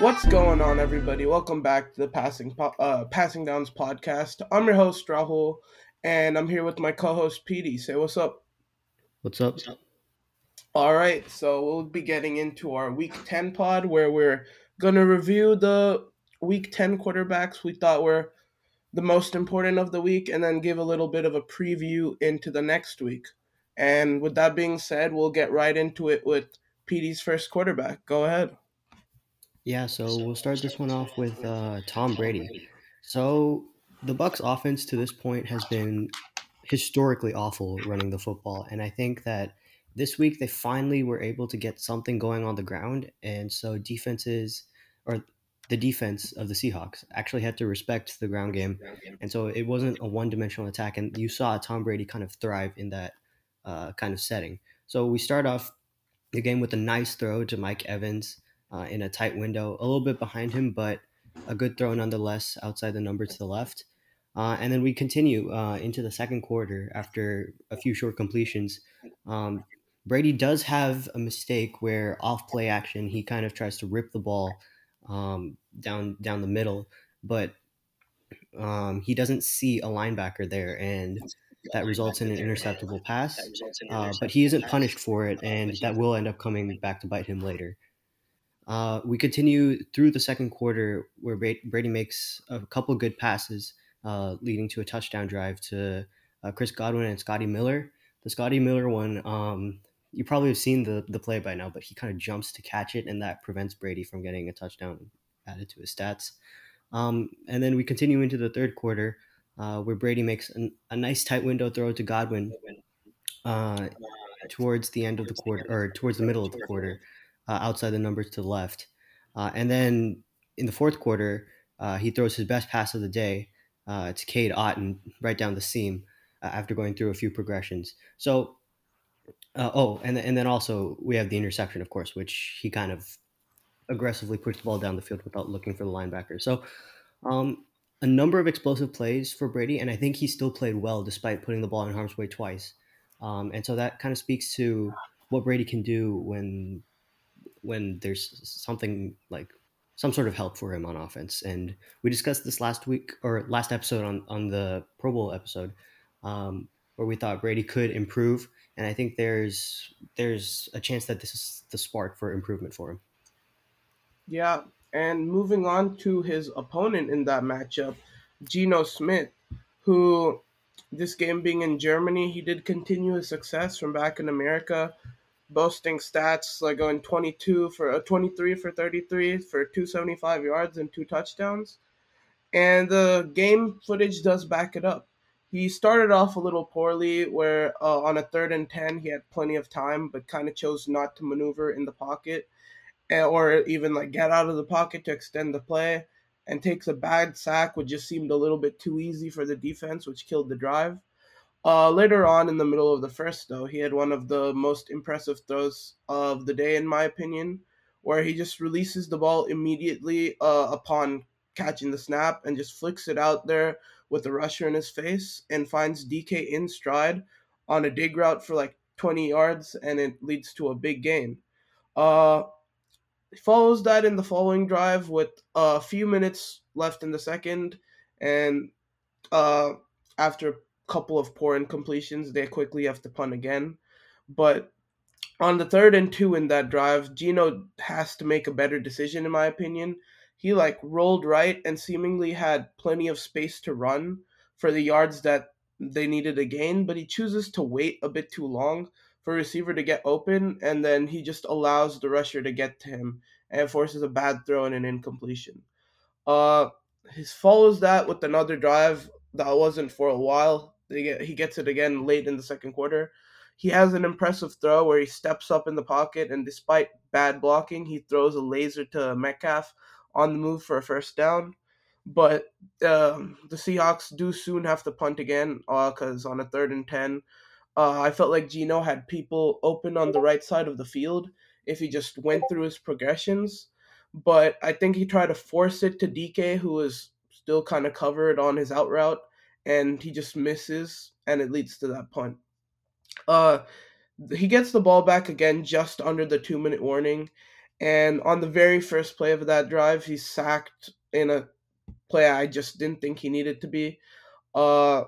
What's going on, everybody? Welcome back to the Passing po- uh, Passing Downs podcast. I'm your host Rahul, and I'm here with my co-host Petey. Say what's up. What's up? All right, so we'll be getting into our Week Ten pod, where we're gonna review the Week Ten quarterbacks we thought were the most important of the week, and then give a little bit of a preview into the next week. And with that being said, we'll get right into it with Petey's first quarterback. Go ahead. Yeah, so we'll start this one off with uh, Tom Brady. So the Bucs' offense to this point has been historically awful running the football, and I think that this week they finally were able to get something going on the ground, and so defenses or the defense of the Seahawks actually had to respect the ground game, and so it wasn't a one-dimensional attack, and you saw Tom Brady kind of thrive in that uh, kind of setting. So we start off the game with a nice throw to Mike Evans uh, in a tight window, a little bit behind him, but a good throw nonetheless outside the number to the left. Uh, and then we continue uh, into the second quarter after a few short completions. Um, Brady does have a mistake where off play action, he kind of tries to rip the ball um, down down the middle, but um, he doesn't see a linebacker there, and that results in an interceptable pass. Uh, but he isn't punished for it, and that will end up coming back to bite him later. Uh, we continue through the second quarter where Brady makes a couple good passes, uh, leading to a touchdown drive to uh, Chris Godwin and Scotty Miller. The Scotty Miller one, um, you probably have seen the, the play by now, but he kind of jumps to catch it, and that prevents Brady from getting a touchdown added to his stats. Um, and then we continue into the third quarter uh, where Brady makes an, a nice tight window throw to Godwin uh, towards the end of the quarter or towards the middle of the quarter uh, outside the numbers to the left. Uh, and then in the fourth quarter, uh, he throws his best pass of the day uh, to Cade Otton right down the seam uh, after going through a few progressions. So, oh, and, and then also we have the interception, of course, which he kind of aggressively pushed the ball down the field without looking for the linebacker. So, um, a number of explosive plays for Brady, and I think he still played well despite putting the ball in harm's way twice. Um, and so that kind of speaks to what Brady can do when when there's something like some sort of help for him on offense. And we discussed this last week or last episode on, on the Pro Bowl episode, um, where we thought Brady could improve. And I think there's there's a chance that this is the spark for improvement for him. Yeah, and moving on to his opponent in that matchup, Geno Smith, who this game being in Germany, he did continue his success from back in America boasting stats like going 22 for a uh, 23 for 33 for 275 yards and two touchdowns. And the game footage does back it up. He started off a little poorly, where uh, on a third and 10, he had plenty of time, but kind of chose not to maneuver in the pocket eh, or even like get out of the pocket to extend the play and takes a bad sack, which just seemed a little bit too easy for the defense, which killed the drive. Uh, later on in the middle of the first, though, he had one of the most impressive throws of the day, in my opinion, where he just releases the ball immediately uh, upon catching the snap and just flicks it out there with the rusher in his face and finds DK in stride on a dig route for like 20 yards, and it leads to a big gain. Uh, follows that in the following drive with a few minutes left in the second, and uh, after couple of poor incompletions, they quickly have to punt again. But on the third and two in that drive, Geno has to make a better decision, in my opinion. He like rolled right and seemingly had plenty of space to run for the yards that they needed to gain, but he chooses to wait a bit too long for a receiver to get open, and then he just allows the rusher to get to him and forces a bad throw and an incompletion. Uh, he follows that with another drive that wasn't for a while. They get he gets it again late in the second quarter. He has an impressive throw where he steps up in the pocket and despite bad blocking, he throws a laser to Metcalf on the move for a first down. But um, the Seahawks do soon have to punt again because uh, on a third and ten, uh, I felt like Geno had people open on the right side of the field if he just went through his progressions. But I think he tried to force it to DK, who was still kind of covered on his out route, and he just misses, and it leads to that punt. Uh, he gets the ball back again just under the two minute warning, And on the very first play of that drive, he's sacked in a play I just didn't think he needed to be. Uh,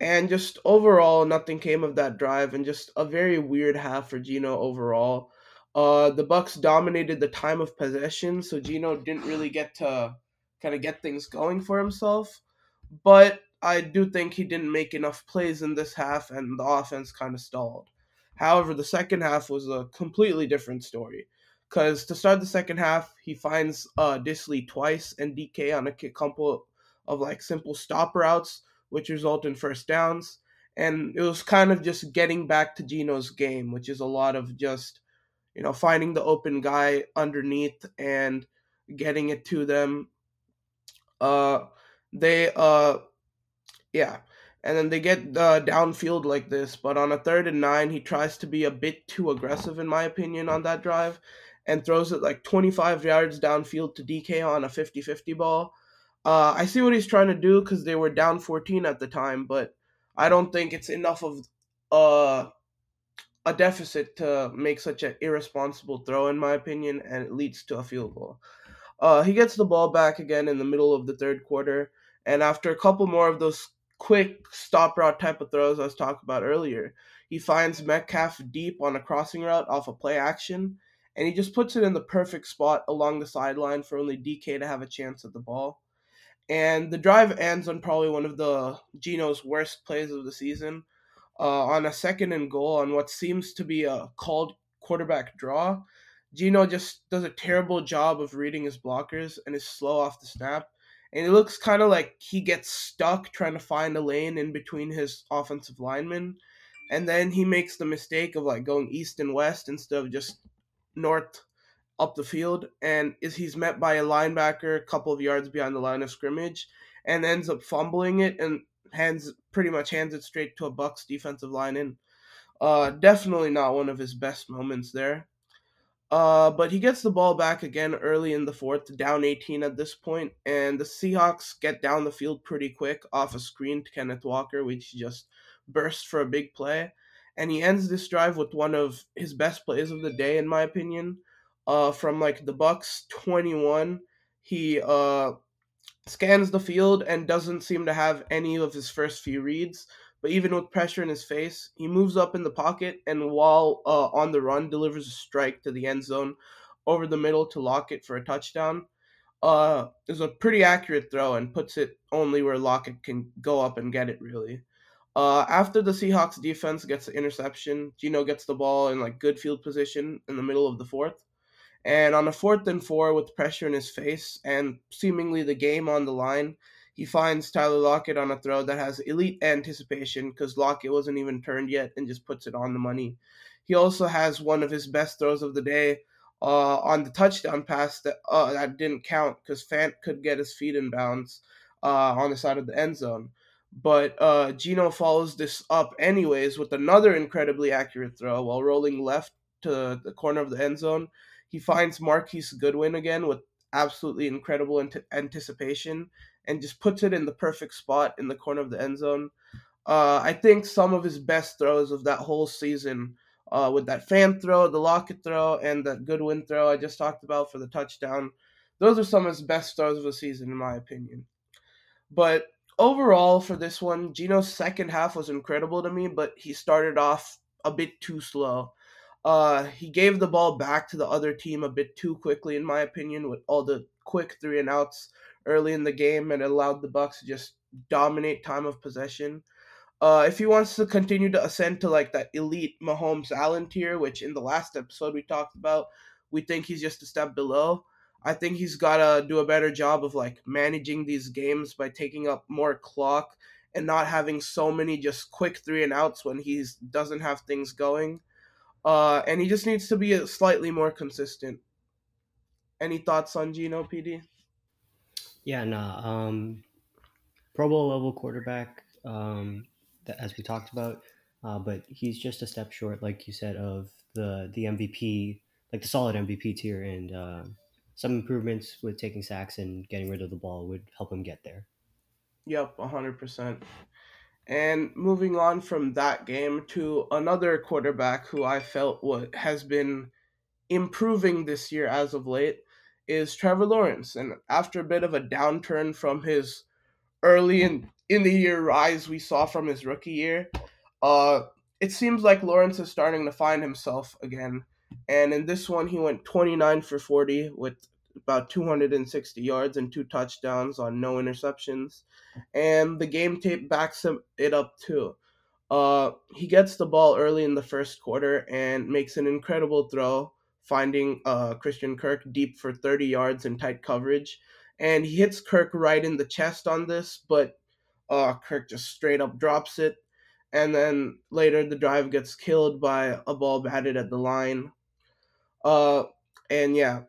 and just overall, nothing came of that drive, and just a very weird half for Geno overall. Uh, the Bucs dominated the time of possession, so Geno didn't really get to kind of get things going for himself. But I do think he didn't make enough plays in this half, and the offense kind of stalled. However, the second half was a completely different story. Because to start the second half, he finds uh, Dissly twice and DK on a couple of like simple stop routes which result in first downs. And it was kind of just getting back to Geno's game, which is a lot of just, you know, finding the open guy underneath and getting it to them. Uh, they, uh, yeah. And then they get uh, downfield like this, but on a third and nine, he tries to be a bit too aggressive, in my opinion, on that drive and throws it like 25 yards downfield to DK on a 50 50 ball uh, I see what he's trying to do because they were down 14 at the time, but I don't think it's enough of uh, a deficit to make such an irresponsible throw, in my opinion, and it leads to a field goal. Uh, he gets the ball back again in the middle of the third quarter, and after a couple more of those quick stop route type of throws I was talking about earlier, he finds Metcalf deep on a crossing route off a play action, and he just puts it in the perfect spot along the sideline for only DK to have a chance at the ball. And the drive ends on probably one of the Geno's worst plays of the season. Uh, on a second and goal on what seems to be a called quarterback draw. Geno just does a terrible job of reading his blockers and is slow off the snap. And it looks kind of like he gets stuck trying to find a lane in between his offensive linemen. And then he makes the mistake of like going east and west instead of just north up the field and is he's met by a linebacker a couple of yards behind the line of scrimmage and ends up fumbling it and hands pretty much hands it straight to a Bucs defensive line and uh, definitely not one of his best moments there. Uh, but he gets the ball back again early in the fourth, down 18 at this point, and the Seahawks get down the field pretty quick off a screen to Kenneth Walker, which just burst for a big play. And he ends this drive with one of his best plays of the day, in my opinion uh, from like the Bucs 21. He uh, scans the field and doesn't seem to have any of his first few reads. But even with pressure in his face, he moves up in the pocket and while uh, on the run, delivers a strike to the end zone over the middle to Lockett for a touchdown. Uh, a pretty accurate throw and puts it only where Lockett can go up and get it. Really. Uh, after the Seahawks defense gets the interception, Geno gets the ball in like good field position in the middle of the fourth. And on a fourth and four with pressure in his face and seemingly the game on the line, he finds Tyler Lockett on a throw that has elite anticipation because Lockett wasn't even turned yet and just puts it on the money. He also has one of his best throws of the day uh, on the touchdown pass that uh, that didn't count because Fant could get his feet in bounds uh, on the side of the end zone. But uh, Geno follows this up anyways with another incredibly accurate throw while rolling left to the corner of the end zone he finds Marquise Goodwin again with absolutely incredible ant- anticipation and just puts it in the perfect spot in the corner of the end zone. Uh, I think some of his best throws of that whole season, uh, with that Fant throw, the Lockett throw, and that Goodwin throw I just talked about for the touchdown, those are some of his best throws of the season, in my opinion. But overall, for this one, Geno's second half was incredible to me, but he started off a bit too slow. Uh, he gave the ball back to the other team a bit too quickly, in my opinion, with all the quick three and outs early in the game, and allowed the Bucs to just dominate time of possession. Uh, if he wants to continue to ascend to like that elite Mahomes Allen tier, which in the last episode we talked about, we think he's just a step below. I think he's got to do a better job of like managing these games by taking up more clock and not having so many just quick three and outs when he doesn't have things going. Uh, and he just needs to be slightly more consistent. Any thoughts on Geno PD? Yeah, nah. Um, Pro Bowl level quarterback, um, that, as we talked about, uh, but he's just a step short, like you said, of the the MVP, like the solid MVP tier, and uh, some improvements with taking sacks and getting rid of the ball would help him get there. Yep, hundred percent. And moving on from that game to another quarterback who I felt what has been improving this year as of late is Trevor Lawrence. And after a bit of a downturn from his early in, in the year rise we saw from his rookie year, uh, it seems like Lawrence is starting to find himself again. And in this one, he went 29 for 40 with about 260 yards and two touchdowns on no interceptions. And the game tape backs it up too. Uh, he gets the ball early in the first quarter and makes an incredible throw, finding uh, Christian Kirk deep for 30 yards in tight coverage. And he hits Kirk right in the chest on this, but uh, Kirk just straight up drops it. And then later, the drive gets killed by a ball batted at the line. Uh, and yeah,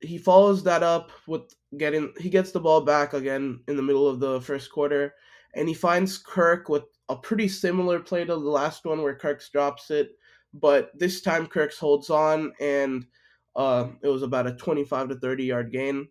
he follows that up with getting he gets the ball back again in the middle of the first quarter, and he finds Kirk with a pretty similar play to the last one where Kirk drops it, but this time Kirk holds on, and uh, it was about a 25 to 30 yard gain.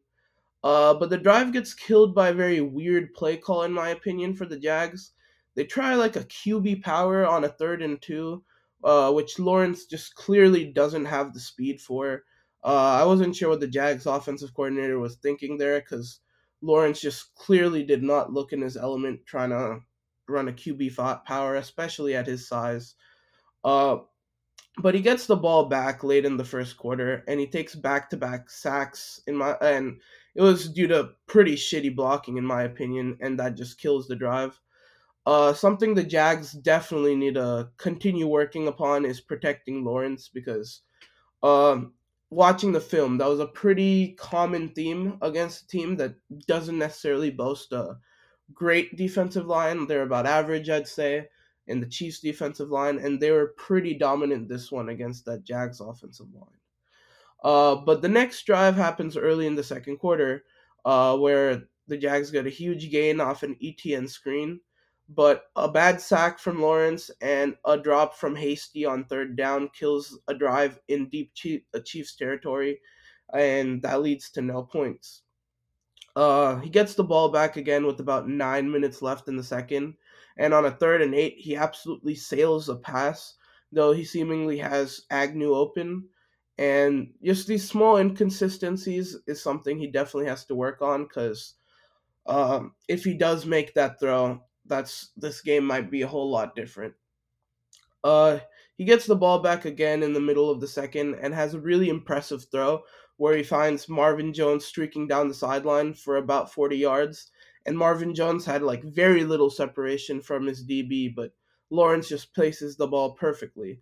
Uh, but the drive gets killed by a very weird play call, in my opinion, for the Jags. They try like a QB power on a third and two, uh, which Lawrence just clearly doesn't have the speed for. Uh, I wasn't sure what the Jags offensive coordinator was thinking there because Lawrence just clearly did not look in his element trying to run a QB power, especially at his size. Uh, but he gets the ball back late in the first quarter and he takes back-to-back sacks in my and it was due to pretty shitty blocking in my opinion and that just kills the drive. Uh, something the Jags definitely need to continue working upon is protecting Lawrence because um, watching the film, that was a pretty common theme against a team that doesn't necessarily boast a great defensive line. They're about average, I'd say, in the Chiefs' defensive line, and they were pretty dominant this one against that Jags offensive line. Uh, but the next drive happens early in the second quarter, uh, where the Jags get a huge gain off an ETN screen but a bad sack from Lawrence and a drop from Hasty on third down kills a drive in deep uh, Chiefs territory, and that leads to no points. Uh, he gets the ball back again with about nine minutes left in the second, and on a third and eight, he absolutely sails a pass, though he seemingly has Agnew open. And just these small inconsistencies is something he definitely has to work on because um, if he does make that throw, that's this game might be a whole lot different. Uh, he gets the ball back again in the middle of the second and has a really impressive throw where he finds Marvin Jones streaking down the sideline for about 40 yards. And Marvin Jones had like very little separation from his DB, but Lawrence just places the ball perfectly.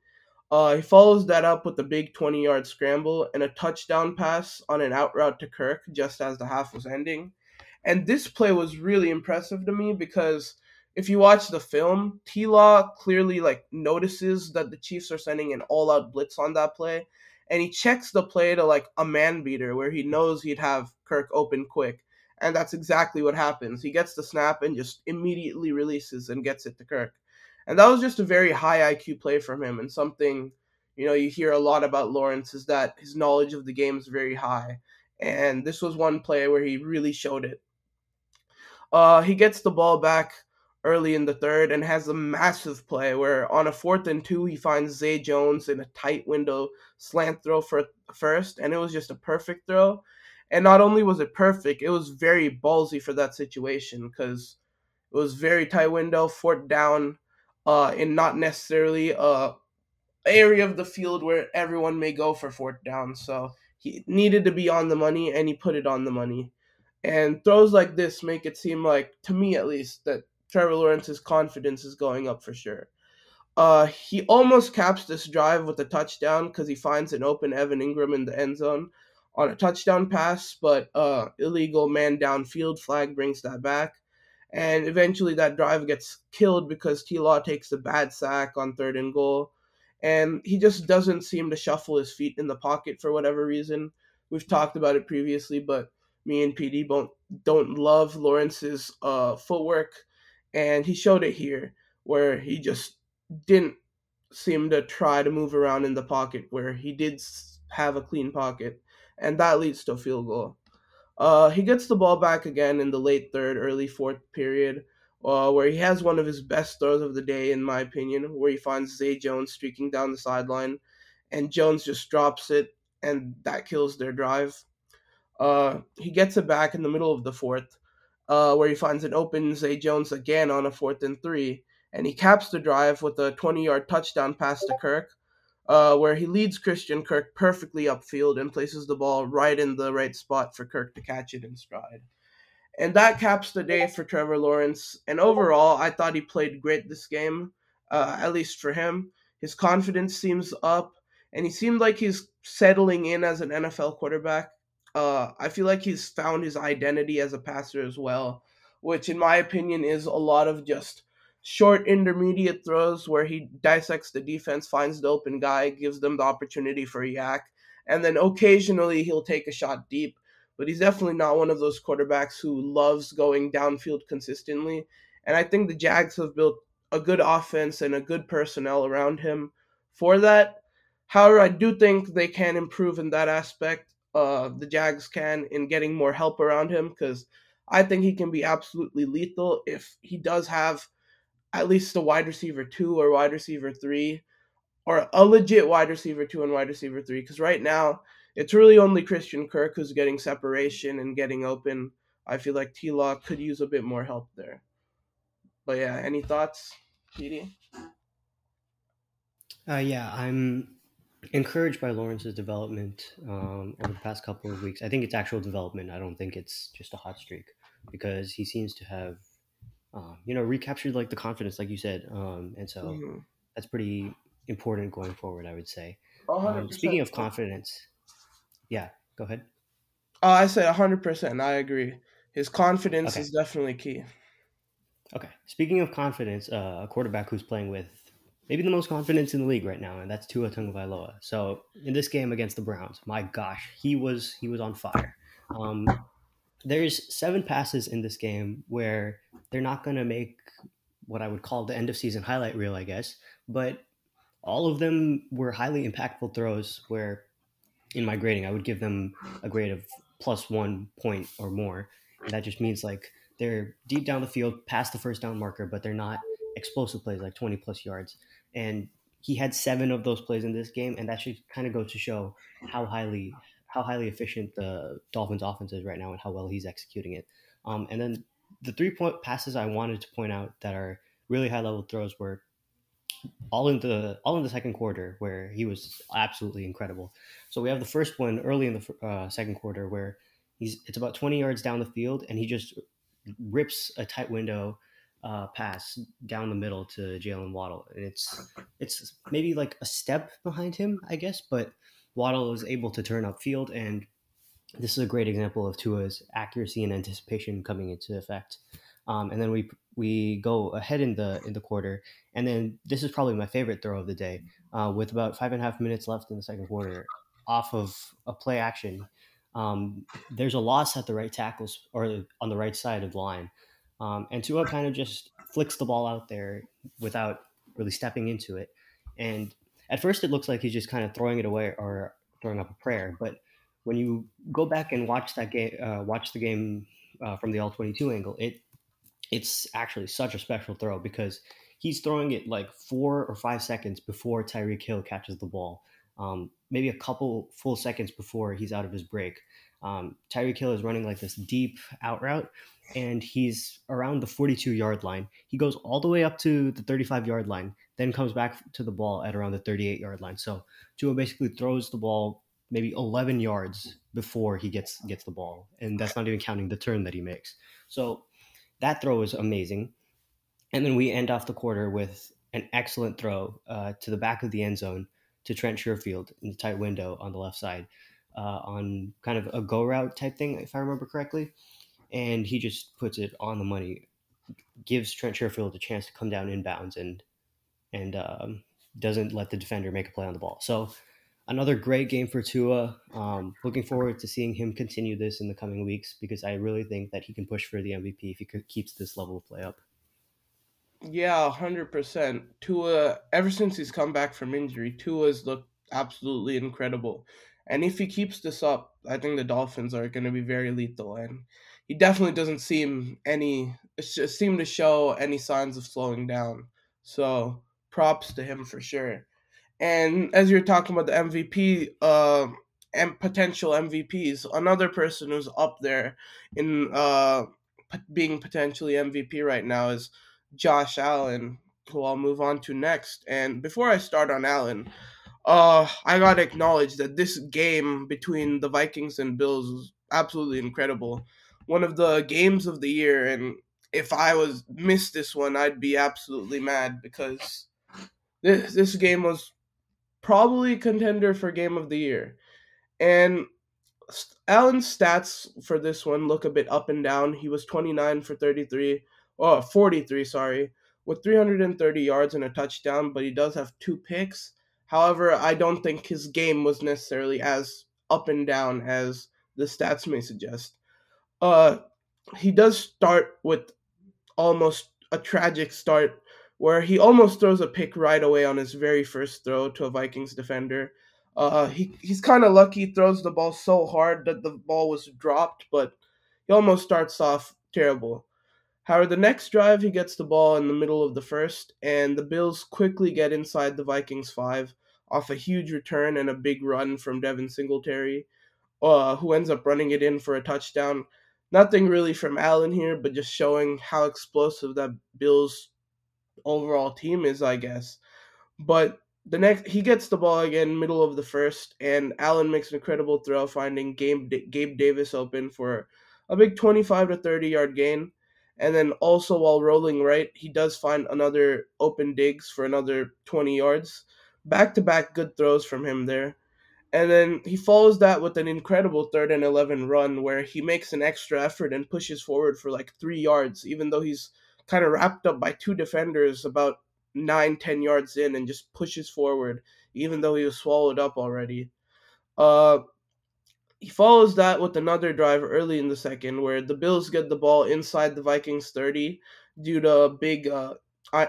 Uh, he follows that up with a big 20 yard scramble and a touchdown pass on an out route to Kirk just as the half was ending. And this play was really impressive to me because if you watch the film, T Law clearly like notices that the Chiefs are sending an all out blitz on that play, and he checks the play to like a man beater where he knows he'd have Kirk open quick. And that's exactly what happens. He gets the snap and just immediately releases and gets it to Kirk. And that was just a very high IQ play from him and something you know you hear a lot about Lawrence is that his knowledge of the game is very high. And this was one play where he really showed it. Uh, he gets the ball back early in the third and has a massive play where on a fourth and two he finds Zay Jones in a tight window slant throw for first and it was just a perfect throw. And not only was it perfect, it was very ballsy for that situation because it was very tight window, fourth down, uh, in not necessarily a area of the field where everyone may go for fourth down. So he needed to be on the money and he put it on the money. And throws like this make it seem like, to me at least, that Trevor Lawrence's confidence is going up for sure. Uh, he almost caps this drive with a touchdown because he finds an open Evan Engram in the end zone on a touchdown pass, but uh, illegal man downfield flag brings that back. And eventually that drive gets killed because T Law takes a bad sack on third and goal. And he just doesn't seem to shuffle his feet in the pocket for whatever reason. We've talked about it previously, but me and PD don't, don't love Lawrence's uh, footwork and he showed it here where he just didn't seem to try to move around in the pocket where he did have a clean pocket, and that leads to a field goal. Uh, he gets the ball back again in the late third, early fourth period, uh, where he has one of his best throws of the day, in my opinion, where he finds Zay Jones streaking down the sideline, and Jones just drops it and that kills their drive. Uh, he gets it back in the middle of the fourth, uh, where he finds an open Zay Jones again on a fourth and three, and he caps the drive with a 20 yard touchdown pass to Kirk, uh, where he leads Christian Kirk perfectly upfield and places the ball right in the right spot for Kirk to catch it in stride. And that caps the day for Trevor Lawrence. And overall, I thought he played great this game, uh, at least for him. His confidence seems up, and he seemed like he's settling in as an NFL quarterback. Uh, I feel like he's found his identity as a passer as well, which, in my opinion, is a lot of just short intermediate throws where he dissects the defense, finds the open guy, gives them the opportunity for a YAC, and then occasionally he'll take a shot deep. But he's definitely not one of those quarterbacks who loves going downfield consistently. And I think the Jags have built a good offense and a good personnel around him for that. However, I do think they can improve in that aspect. Uh, the Jags can in getting more help around him because I think he can be absolutely lethal if he does have at least a wide receiver two or wide receiver three, or a legit wide receiver two and wide receiver three. Because right now, it's really only Christian Kirk who's getting separation and getting open. I feel like T Law could use a bit more help there. But yeah, any thoughts, PD? Uh, yeah, I'm encouraged by Lawrence's development um, over the past couple of weeks. I think it's actual development. I don't think it's just a hot streak because he seems to have um, you know, recaptured like the confidence, like you said. Um, and so mm-hmm. that's pretty important going forward, I would say. Um, speaking of confidence, yeah, go ahead. Oh, I said 100%. I agree. His confidence okay. is definitely key. Okay. Speaking of confidence, uh, a quarterback who's playing with maybe the most confidence in the league right now, and that's Tua Tagovailoa. So in this game against the Browns, my gosh, he was he was on fire. Um, there's seven passes in this game where they're not going to make what I would call the end of season highlight reel, I guess, but all of them were highly impactful throws where in my grading I would give them a grade of plus one point or more. And that just means like they're deep down the field past the first down marker, but they're not explosive plays like 20 plus yards. And he had seven of those plays in this game, and that should kind of go to show how highly how highly efficient the Dolphins offense is right now and how well he's executing it. Um, and then the three point passes I wanted to point out that are really high level throws were all in the all in the second quarter where he was absolutely incredible. So we have the first one early in the uh, second quarter where he's it's about 20 yards down the field and he just rips a tight window uh, pass down the middle to Jaylen Waddle and it's it's maybe like a step behind him I guess but Waddle was able to turn upfield, and this is a great example of Tua's accuracy and anticipation coming into effect. Um, and then we we go ahead in the in the quarter, and then this is probably my favorite throw of the day. Uh, with about five and a half minutes left in the second quarter, off of a play action, um, there's a loss at the right tackles or on the right side of the line, um, and Tua kind of just flicks the ball out there without really stepping into it, and at first it looks like he's just kind of throwing it away or throwing up a prayer. But when you go back and watch that game, uh, watch the game uh, from the all twenty two angle, it it's actually such a special throw because he's throwing it like four or five seconds before Tyreek Hill catches the ball. Um, maybe a couple full seconds before he's out of his break. Um, Tyreek Hill is running like this deep out route, and he's around the 42 yard line. He goes all the way up to the 35 yard line, then comes back to the ball at around the 38 yard line. So Tua basically throws the ball maybe 11 yards before he gets gets the ball, and that's not even counting the turn that he makes. So that throw is amazing. And then we end off the quarter with an excellent throw uh, to the back of the end zone to Trent Sherfield in the tight window on the left side uh, on kind of a go route type thing, if I remember correctly. And he just puts it on the money, gives Trent Sherfield a chance to come down inbounds and and um, doesn't let the defender make a play on the ball. So another great game for Tua. Um, looking forward to seeing him continue this in the coming weeks because I really think that he can push for the MVP if he keeps this level of play up. Yeah, hundred percent. Tua, ever since he's come back from injury, Tua's looked absolutely incredible. And if he keeps this up, I think the Dolphins are going to be very lethal. And he definitely doesn't seem any seem to show any signs of slowing down. So props to him for sure. And as you're talking about the MVP, uh, and potential MVPs. Another person who's up there in uh, being potentially MVP right now is Josh Allen, who I'll move on to next. And before I start on Allen, uh, I gotta acknowledge that this game between the Vikings and Bills was absolutely incredible. One of the games of the year, and if I was missed this one, I'd be absolutely mad because this this game was probably contender for game of the year. And Allen's stats for this one look a bit up and down. He was 29 for 33, oh, 43, sorry, with 330 yards and a touchdown, but he does have two picks. However, I don't think his game was necessarily as up and down as the stats may suggest. Uh, he does start with almost a tragic start where he almost throws a pick right away on his very first throw to a Vikings defender. Uh, he he's kind of lucky. Throws the ball so hard that the ball was dropped, but he almost starts off terrible. However, the next drive he gets the ball in the middle of the first, and the Bills quickly get inside the Vikings five off a huge return and a big run from Devin Singletary, uh, who ends up running it in for a touchdown. Nothing really from Allen here, but just showing how explosive that Bills overall team is, I guess. But the next he gets the ball again, middle of the first, and Allen makes an incredible throw, finding Gabe, Gabe Davis open for a big 25 to 30 yard gain. And then also while rolling right, he does find another open Diggs for another 20 yards. Back to back good throws from him there. And then he follows that with an incredible third and 11 run where he makes an extra effort and pushes forward for like three yards, even though he's kind of wrapped up by two defenders about nine, ten yards in and just pushes forward, even though he was swallowed up already. Uh, he follows that with another drive early in the second where the Bills get the ball inside the Vikings 30 due to a big uh,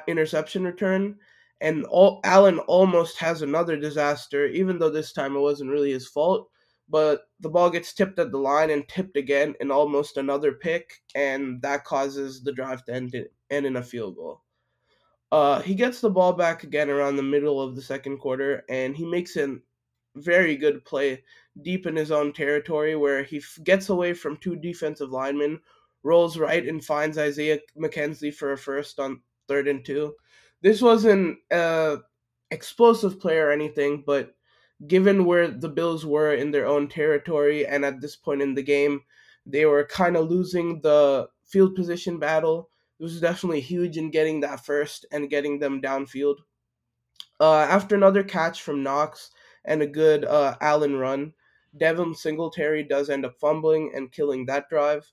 interception return. And all, Allen almost has another disaster, even though this time it wasn't really his fault but the ball gets tipped at the line and tipped again in almost another pick, and that causes the drive to end in, end in a field goal. Uh, he gets the ball back again around the middle of the second quarter, and he makes a very good play deep in his own territory where he f- gets away from two defensive linemen, rolls right, and finds Isaiah McKenzie for a first on third and two. This wasn't a explosive play or anything, but given where the Bills were in their own territory and at this point in the game, they were kind of losing the field position battle. It was definitely huge in getting that first and getting them downfield. Uh, after another catch from Knox and a good uh, Allen run, Devin Singletary does end up fumbling and killing that drive.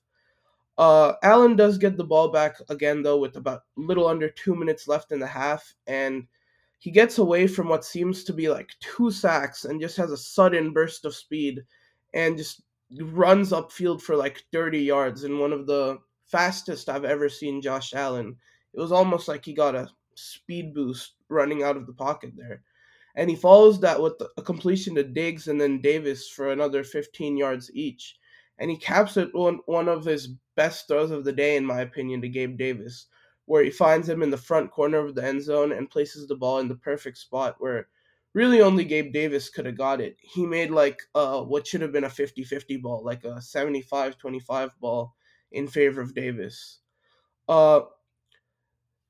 Uh, Allen does get the ball back again, though, with about little under two minutes left in the half, and he gets away from what seems to be like two sacks and just has a sudden burst of speed and just runs upfield for like 30 yards in one of the fastest I've ever seen Josh Allen. It was almost like he got a speed boost running out of the pocket there. And he follows that with a completion to Diggs and then Davis for another 15 yards each. And he caps it on one of his best throws of the day, in my opinion, to Gabe Davis, where he finds him in the front corner of the end zone and places the ball in the perfect spot where really only Gabe Davis could have got it. He made like uh, what should have been a 50-50 ball, like a 75-25 ball in favor of Davis. Uh,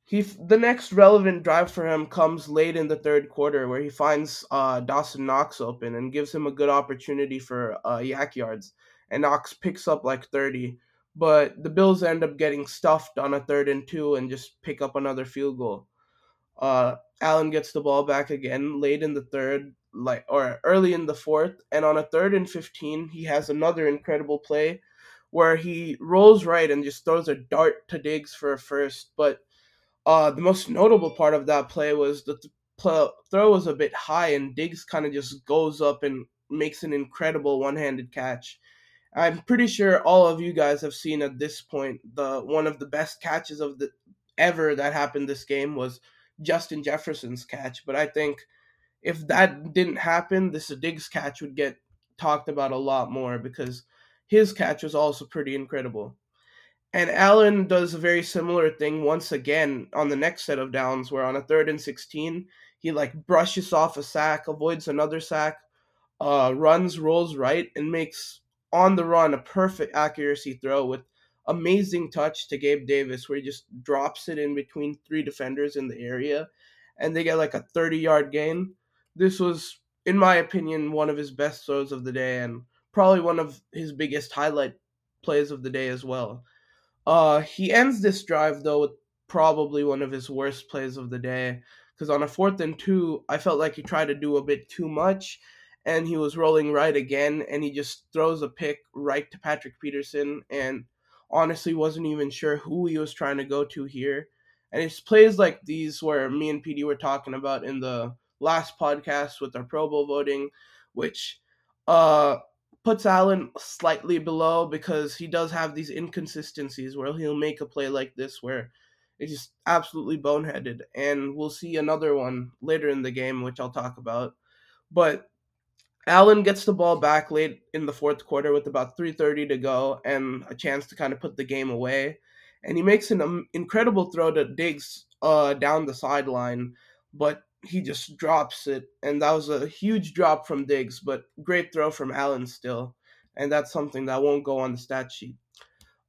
he the next relevant drive for him comes late in the third quarter where he finds uh, Dawson Knox open and gives him a good opportunity for uh, YAC yards. And Knox picks up like 30 but the Bills end up getting stuffed on a third and two and just pick up another field goal. Uh, Allen gets the ball back again late in the third, like or early in the fourth, and on a third and fifteen, he has another incredible play where he rolls right and just throws a dart to Diggs for a first. But uh, the most notable part of that play was the th- throw was a bit high, and Diggs kind of just goes up and makes an incredible one-handed catch I'm pretty sure all of you guys have seen at this point the one of the best catches of the ever that happened this game was Justin Jefferson's catch. But I think if that didn't happen, this Diggs catch would get talked about a lot more because his catch was also pretty incredible. And Allen does a very similar thing once again on the next set of downs, where on a third and 16, he like brushes off a sack, avoids another sack, uh, runs, rolls right, and makes on the run a perfect accuracy throw with amazing touch to Gabe Davis, where he just drops it in between three defenders in the area, and they get like a 30 yard gain. This was, in my opinion, one of his best throws of the day, and probably one of his biggest highlight plays of the day as well. Uh, he ends this drive though with probably one of his worst plays of the day because on a fourth and two, I felt like he tried to do a bit too much, and he was rolling right again, and he just throws a pick right to Patrick Peterson, and honestly wasn't even sure who he was trying to go to here. And it's plays like these where me and PD were talking about in the last podcast with our Pro Bowl voting, which uh puts Allen slightly below because he does have these inconsistencies where he'll make a play like this where it's just absolutely boneheaded. And we'll see another one later in the game, which I'll talk about. But Allen gets the ball back late in the fourth quarter with about 3:30 to go and a chance to kind of put the game away. And he makes an um, incredible throw to Diggs uh, down the sideline, but he just drops it, and that was a huge drop from Diggs, but great throw from Allen still, and that's something that won't go on the stat sheet.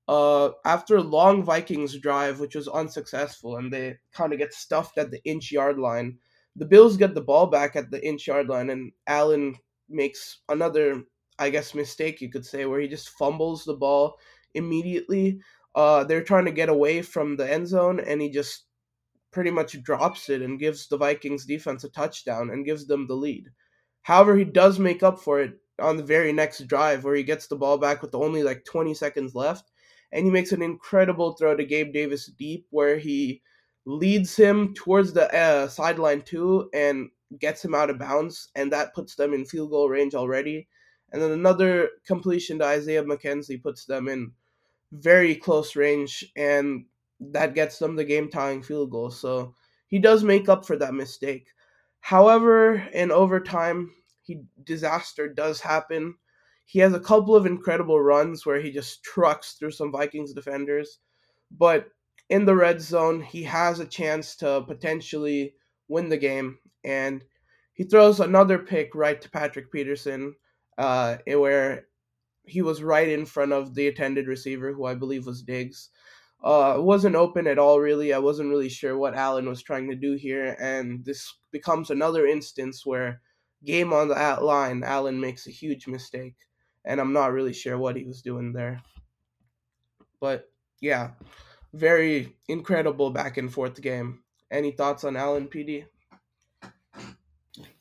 Uh, after a long Vikings drive, which was unsuccessful, and they kind of get stuffed at the inch yard line, the Bills get the ball back at the inch yard line, and Allen makes another, I guess, mistake you could say, where he just fumbles the ball immediately. Uh, they're trying to get away from the end zone, and he just pretty much drops it and gives the Vikings defense a touchdown and gives them the lead. However, he does make up for it on the very next drive where he gets the ball back with only like 20 seconds left and he makes an incredible throw to Gabe Davis deep where he leads him towards the uh, sideline too and gets him out of bounds and that puts them in field goal range already. And then another completion to Isaiah McKenzie puts them in very close range and that gets them the game tying field goal. So he does make up for that mistake. However, in overtime, he disaster does happen. He has a couple of incredible runs where he just trucks through some Vikings defenders, but in the red zone, he has a chance to potentially win the game, and he throws another pick right to Patrick Peterson, uh, where he was right in front of the attended receiver, who I believe was Diggs. Uh, it wasn't open at all, really. I wasn't really sure what Allen was trying to do here, and this becomes another instance where game on the line, Allen makes a huge mistake, and I'm not really sure what he was doing there. But yeah, very incredible back and forth game. Any thoughts on Allen PD?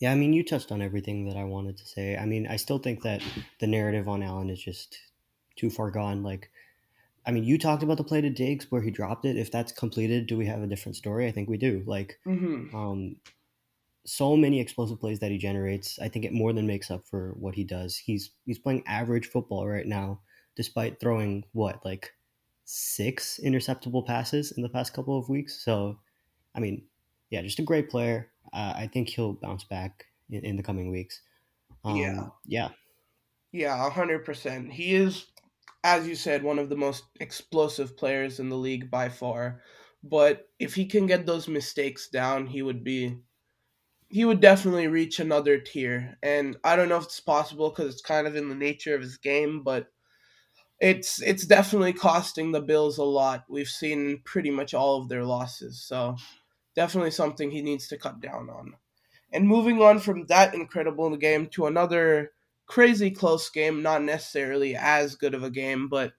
Yeah, I mean, you touched on everything that I wanted to say. I mean, I still think that the narrative on Allen is just too far gone. Like, I mean, you talked about the play to Diggs where he dropped it. If that's completed, do we have a different story? I think we do. Like, mm-hmm. um, so many explosive plays that he generates. I think it more than makes up for what he does. He's he's playing average football right now, despite throwing what like six interceptable passes in the past couple of weeks. So, I mean, yeah, just a great player. Uh, I think he'll bounce back in, in the coming weeks. Um, yeah, yeah, yeah, hundred percent. He is as you said, one of the most explosive players in the league by far. But if he can get those mistakes down, he would be he would definitely reach another tier. And I don't know if it's possible because it's kind of in the nature of his game, but it's it's definitely costing the Bills a lot. We've seen pretty much all of their losses, so definitely something he needs to cut down on. And moving on from that incredible game to another crazy close game, not necessarily as good of a game, but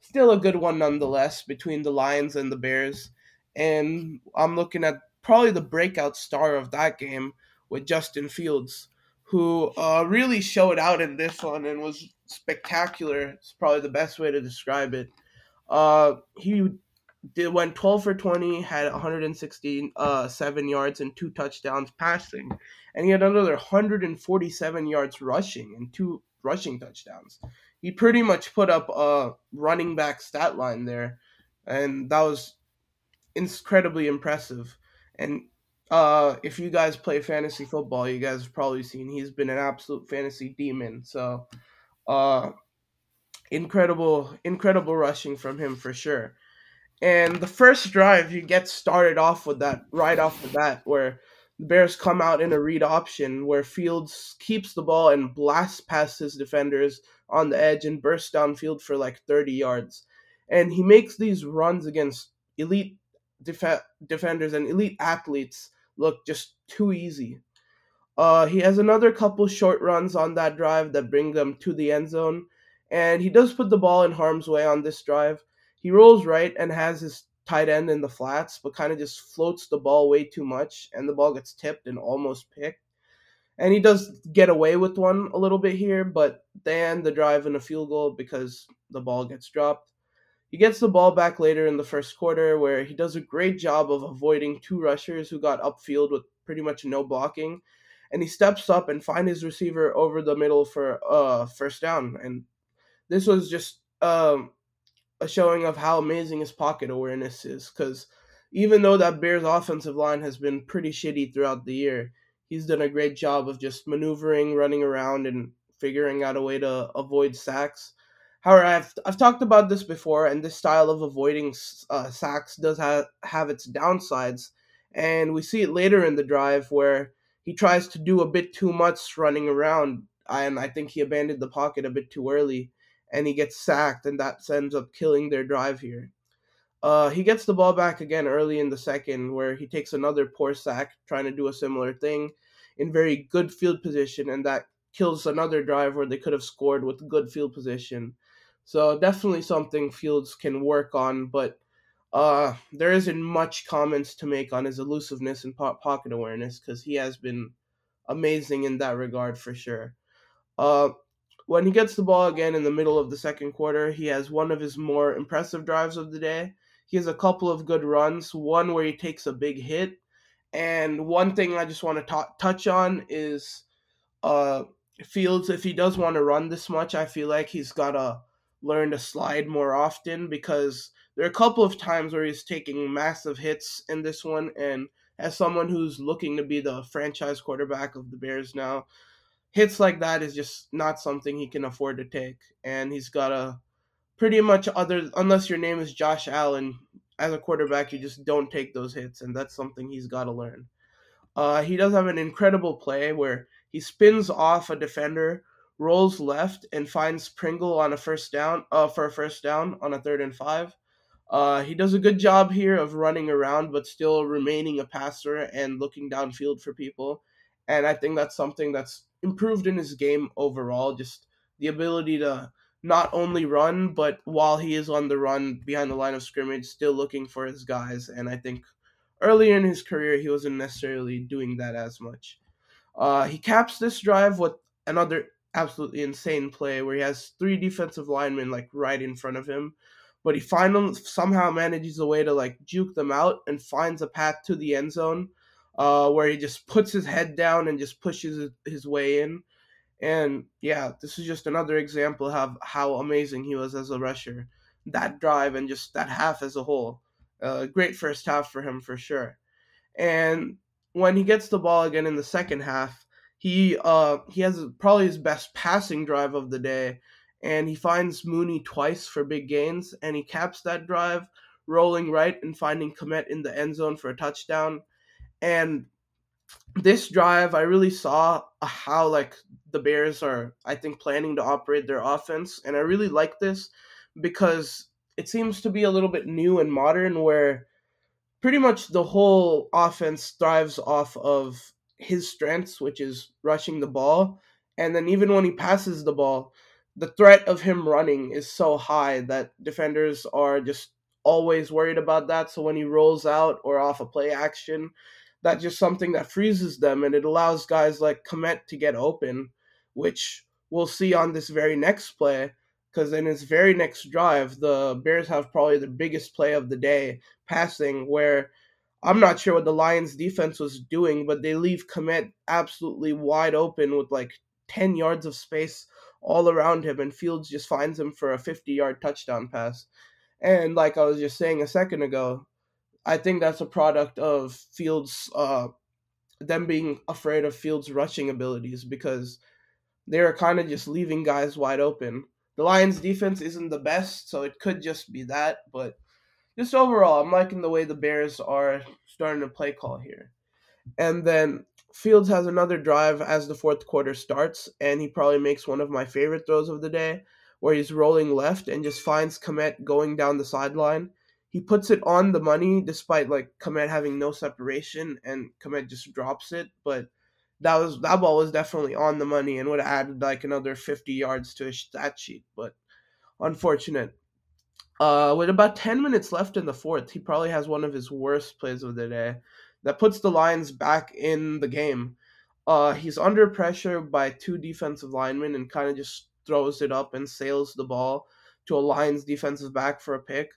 still a good one nonetheless between the Lions and the Bears. And I'm looking at probably the breakout star of that game with Justin Fields, who uh, really showed out in this one and was spectacular. It's probably the best way to describe it. Uh, he did went 12 for 20, had 167 uh, yards and two touchdowns passing, and he had another 147 yards rushing and two rushing touchdowns. He pretty much put up a running back stat line there, and that was incredibly impressive. And uh, if you guys play fantasy football, you guys have probably seen he's been an absolute fantasy demon. So, uh, incredible, incredible rushing from him for sure. And the first drive, you get started off with that right off the bat, where the Bears come out in a read option where Fields keeps the ball and blasts past his defenders on the edge and bursts downfield for like 30 yards. And he makes these runs against elite def- defenders and elite athletes look just too easy. Uh, he has another couple short runs on that drive that bring them to the end zone, and he does put the ball in harm's way on this drive. He rolls right and has his tight end in the flats, but kind of just floats the ball way too much, and the ball gets tipped and almost picked. And he does get away with one a little bit here, but they end the drive in a field goal because the ball gets dropped. He gets the ball back later in the first quarter, where he does a great job of avoiding two rushers who got upfield with pretty much no blocking, and he steps up and finds his receiver over the middle for uh first down. And this was just um, a showing of how amazing his pocket awareness is, because even though that Bears offensive line has been pretty shitty throughout the year, he's done a great job of just maneuvering, running around, and figuring out a way to avoid sacks. However, I've, I've talked about this before, and this style of avoiding uh, sacks does have, have its downsides. And we see it later in the drive where he tries to do a bit too much running around, and I think he abandoned the pocket a bit too early, and he gets sacked, and that ends up killing their drive here. Uh, he gets the ball back again early in the second, where he takes another poor sack, trying to do a similar thing in very good field position, and that kills another drive where they could have scored with good field position. So definitely something Fields can work on, but uh, there isn't much comments to make on his elusiveness and po- pocket awareness because he has been amazing in that regard for sure. Uh, when he gets the ball again in the middle of the second quarter, he has one of his more impressive drives of the day. He has a couple of good runs, one where he takes a big hit, and one thing I just want to touch on is uh, Fields. If he does want to run this much, I feel like he's got to learn to slide more often because there are a couple of times where he's taking massive hits in this one and as someone who's looking to be the franchise quarterback of the Bears now, hits like that is just not something he can afford to take and he's got to pretty much other unless your name is Josh Allen as a quarterback you just don't take those hits and that's something he's got to learn. Uh, he does have an incredible play where he spins off a defender rolls left and finds Pringle on a first down uh, for a first down on a third and five. Uh, he does a good job here of running around, but still remaining a passer and looking downfield for people. And I think that's something that's improved in his game overall. Just the ability to not only run, but while he is on the run behind the line of scrimmage, still looking for his guys. And I think earlier in his career, he wasn't necessarily doing that as much. Uh, he caps this drive with another absolutely insane play where he has three defensive linemen like right in front of him, but he finally somehow manages a way to like juke them out and finds a path to the end zone, uh, where he just puts his head down and just pushes his way in. And yeah, this is just another example of how amazing he was as a rusher. That drive and just that half as a whole. Uh, great first half for him for sure. And when he gets the ball again in the second half, he uh he has probably his best passing drive of the day, and he finds Mooney twice for big gains, and he caps that drive rolling right and finding Kmet in the end zone for a touchdown. And this drive, I really saw how like the Bears are, I think, planning to operate their offense, and I really like this because it seems to be a little bit new and modern, where pretty much the whole offense thrives off of his strengths, which is rushing the ball. And then even when he passes the ball, the threat of him running is so high that defenders are just always worried about that. So when he rolls out or off a play action, that's just something that freezes them and it allows guys like Kmet to get open, which we'll see on this very next play. Because in his very next drive, the Bears have probably the biggest play of the day passing, where I'm not sure what the Lions defense was doing, but they leave Kmet absolutely wide open with like 10 yards of space all around him, and Fields just finds him for a 50 yard touchdown pass. And like I was just saying a second ago, I think that's a product of Fields, uh, them being afraid of Fields' rushing abilities because they're kind of just leaving guys wide open. The Lions' defense isn't the best, so it could just be that, but just overall, I'm liking the way the Bears are starting to play call here. And then Fields has another drive as the fourth quarter starts, and he probably makes one of my favorite throws of the day, where he's rolling left and just finds Kmet going down the sideline. He puts it on the money despite like Kmet having no separation, and Kmet just drops it. But that was that ball was definitely on the money and would have added like another 50 yards to his stat sheet. But unfortunate. Uh, with about 10 minutes left in the fourth, he probably has one of his worst plays of the day that puts the Lions back in the game. Uh, he's under pressure by two defensive linemen and kind of just throws it up and sails the ball to a Lions defensive back for a pick.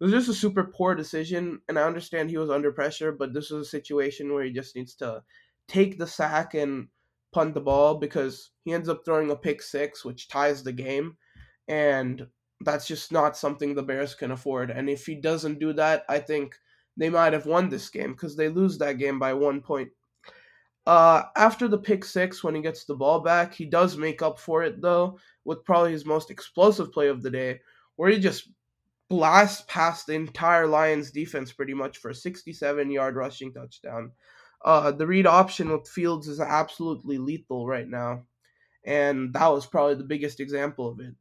It was just a super poor decision, and I understand he was under pressure, but this was a situation where he just needs to take the sack and punt the ball because he ends up throwing a pick six, which ties the game. And that's just not something the Bears can afford. And if he doesn't do that, I think they might have won this game because they lose that game by one point. Uh, after the pick six, when he gets the ball back, he does make up for it though with probably his most explosive play of the day, where he just blasts past the entire Lions defense pretty much for a 67 yard rushing touchdown. Uh, the read option with Fields is absolutely lethal right now, and that was probably the biggest example of it.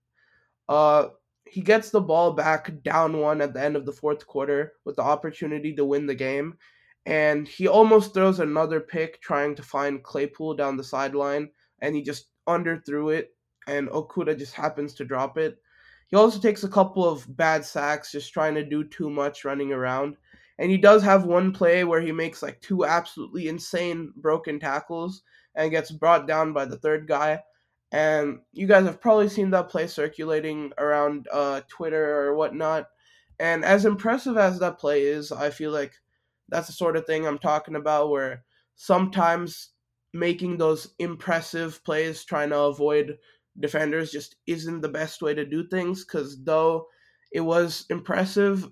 Uh, he gets the ball back down one at the end of the fourth quarter with the opportunity to win the game. And he almost throws another pick trying to find Claypool down the sideline, and he just underthrew it, and Okudah just happens to drop it. He also takes a couple of bad sacks, just trying to do too much running around. And he does have one play where he makes like two absolutely insane broken tackles and gets brought down by the third guy and you guys have probably seen that play circulating around uh, Twitter or whatnot. And as impressive as that play is, I feel like that's the sort of thing I'm talking about where sometimes making those impressive plays, trying to avoid defenders, just isn't the best way to do things. Because though it was impressive,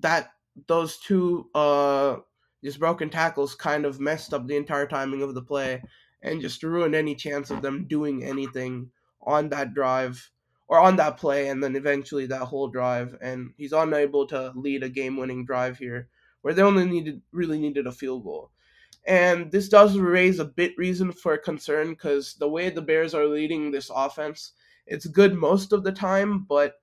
that those two uh, just broken tackles kind of messed up the entire timing of the play and just ruined any chance of them doing anything on that drive or on that play and then eventually that whole drive and he's unable to lead a game-winning drive here where they only needed really needed a field goal and this does raise a bit reason for concern because the way the bears are leading this offense it's good most of the time but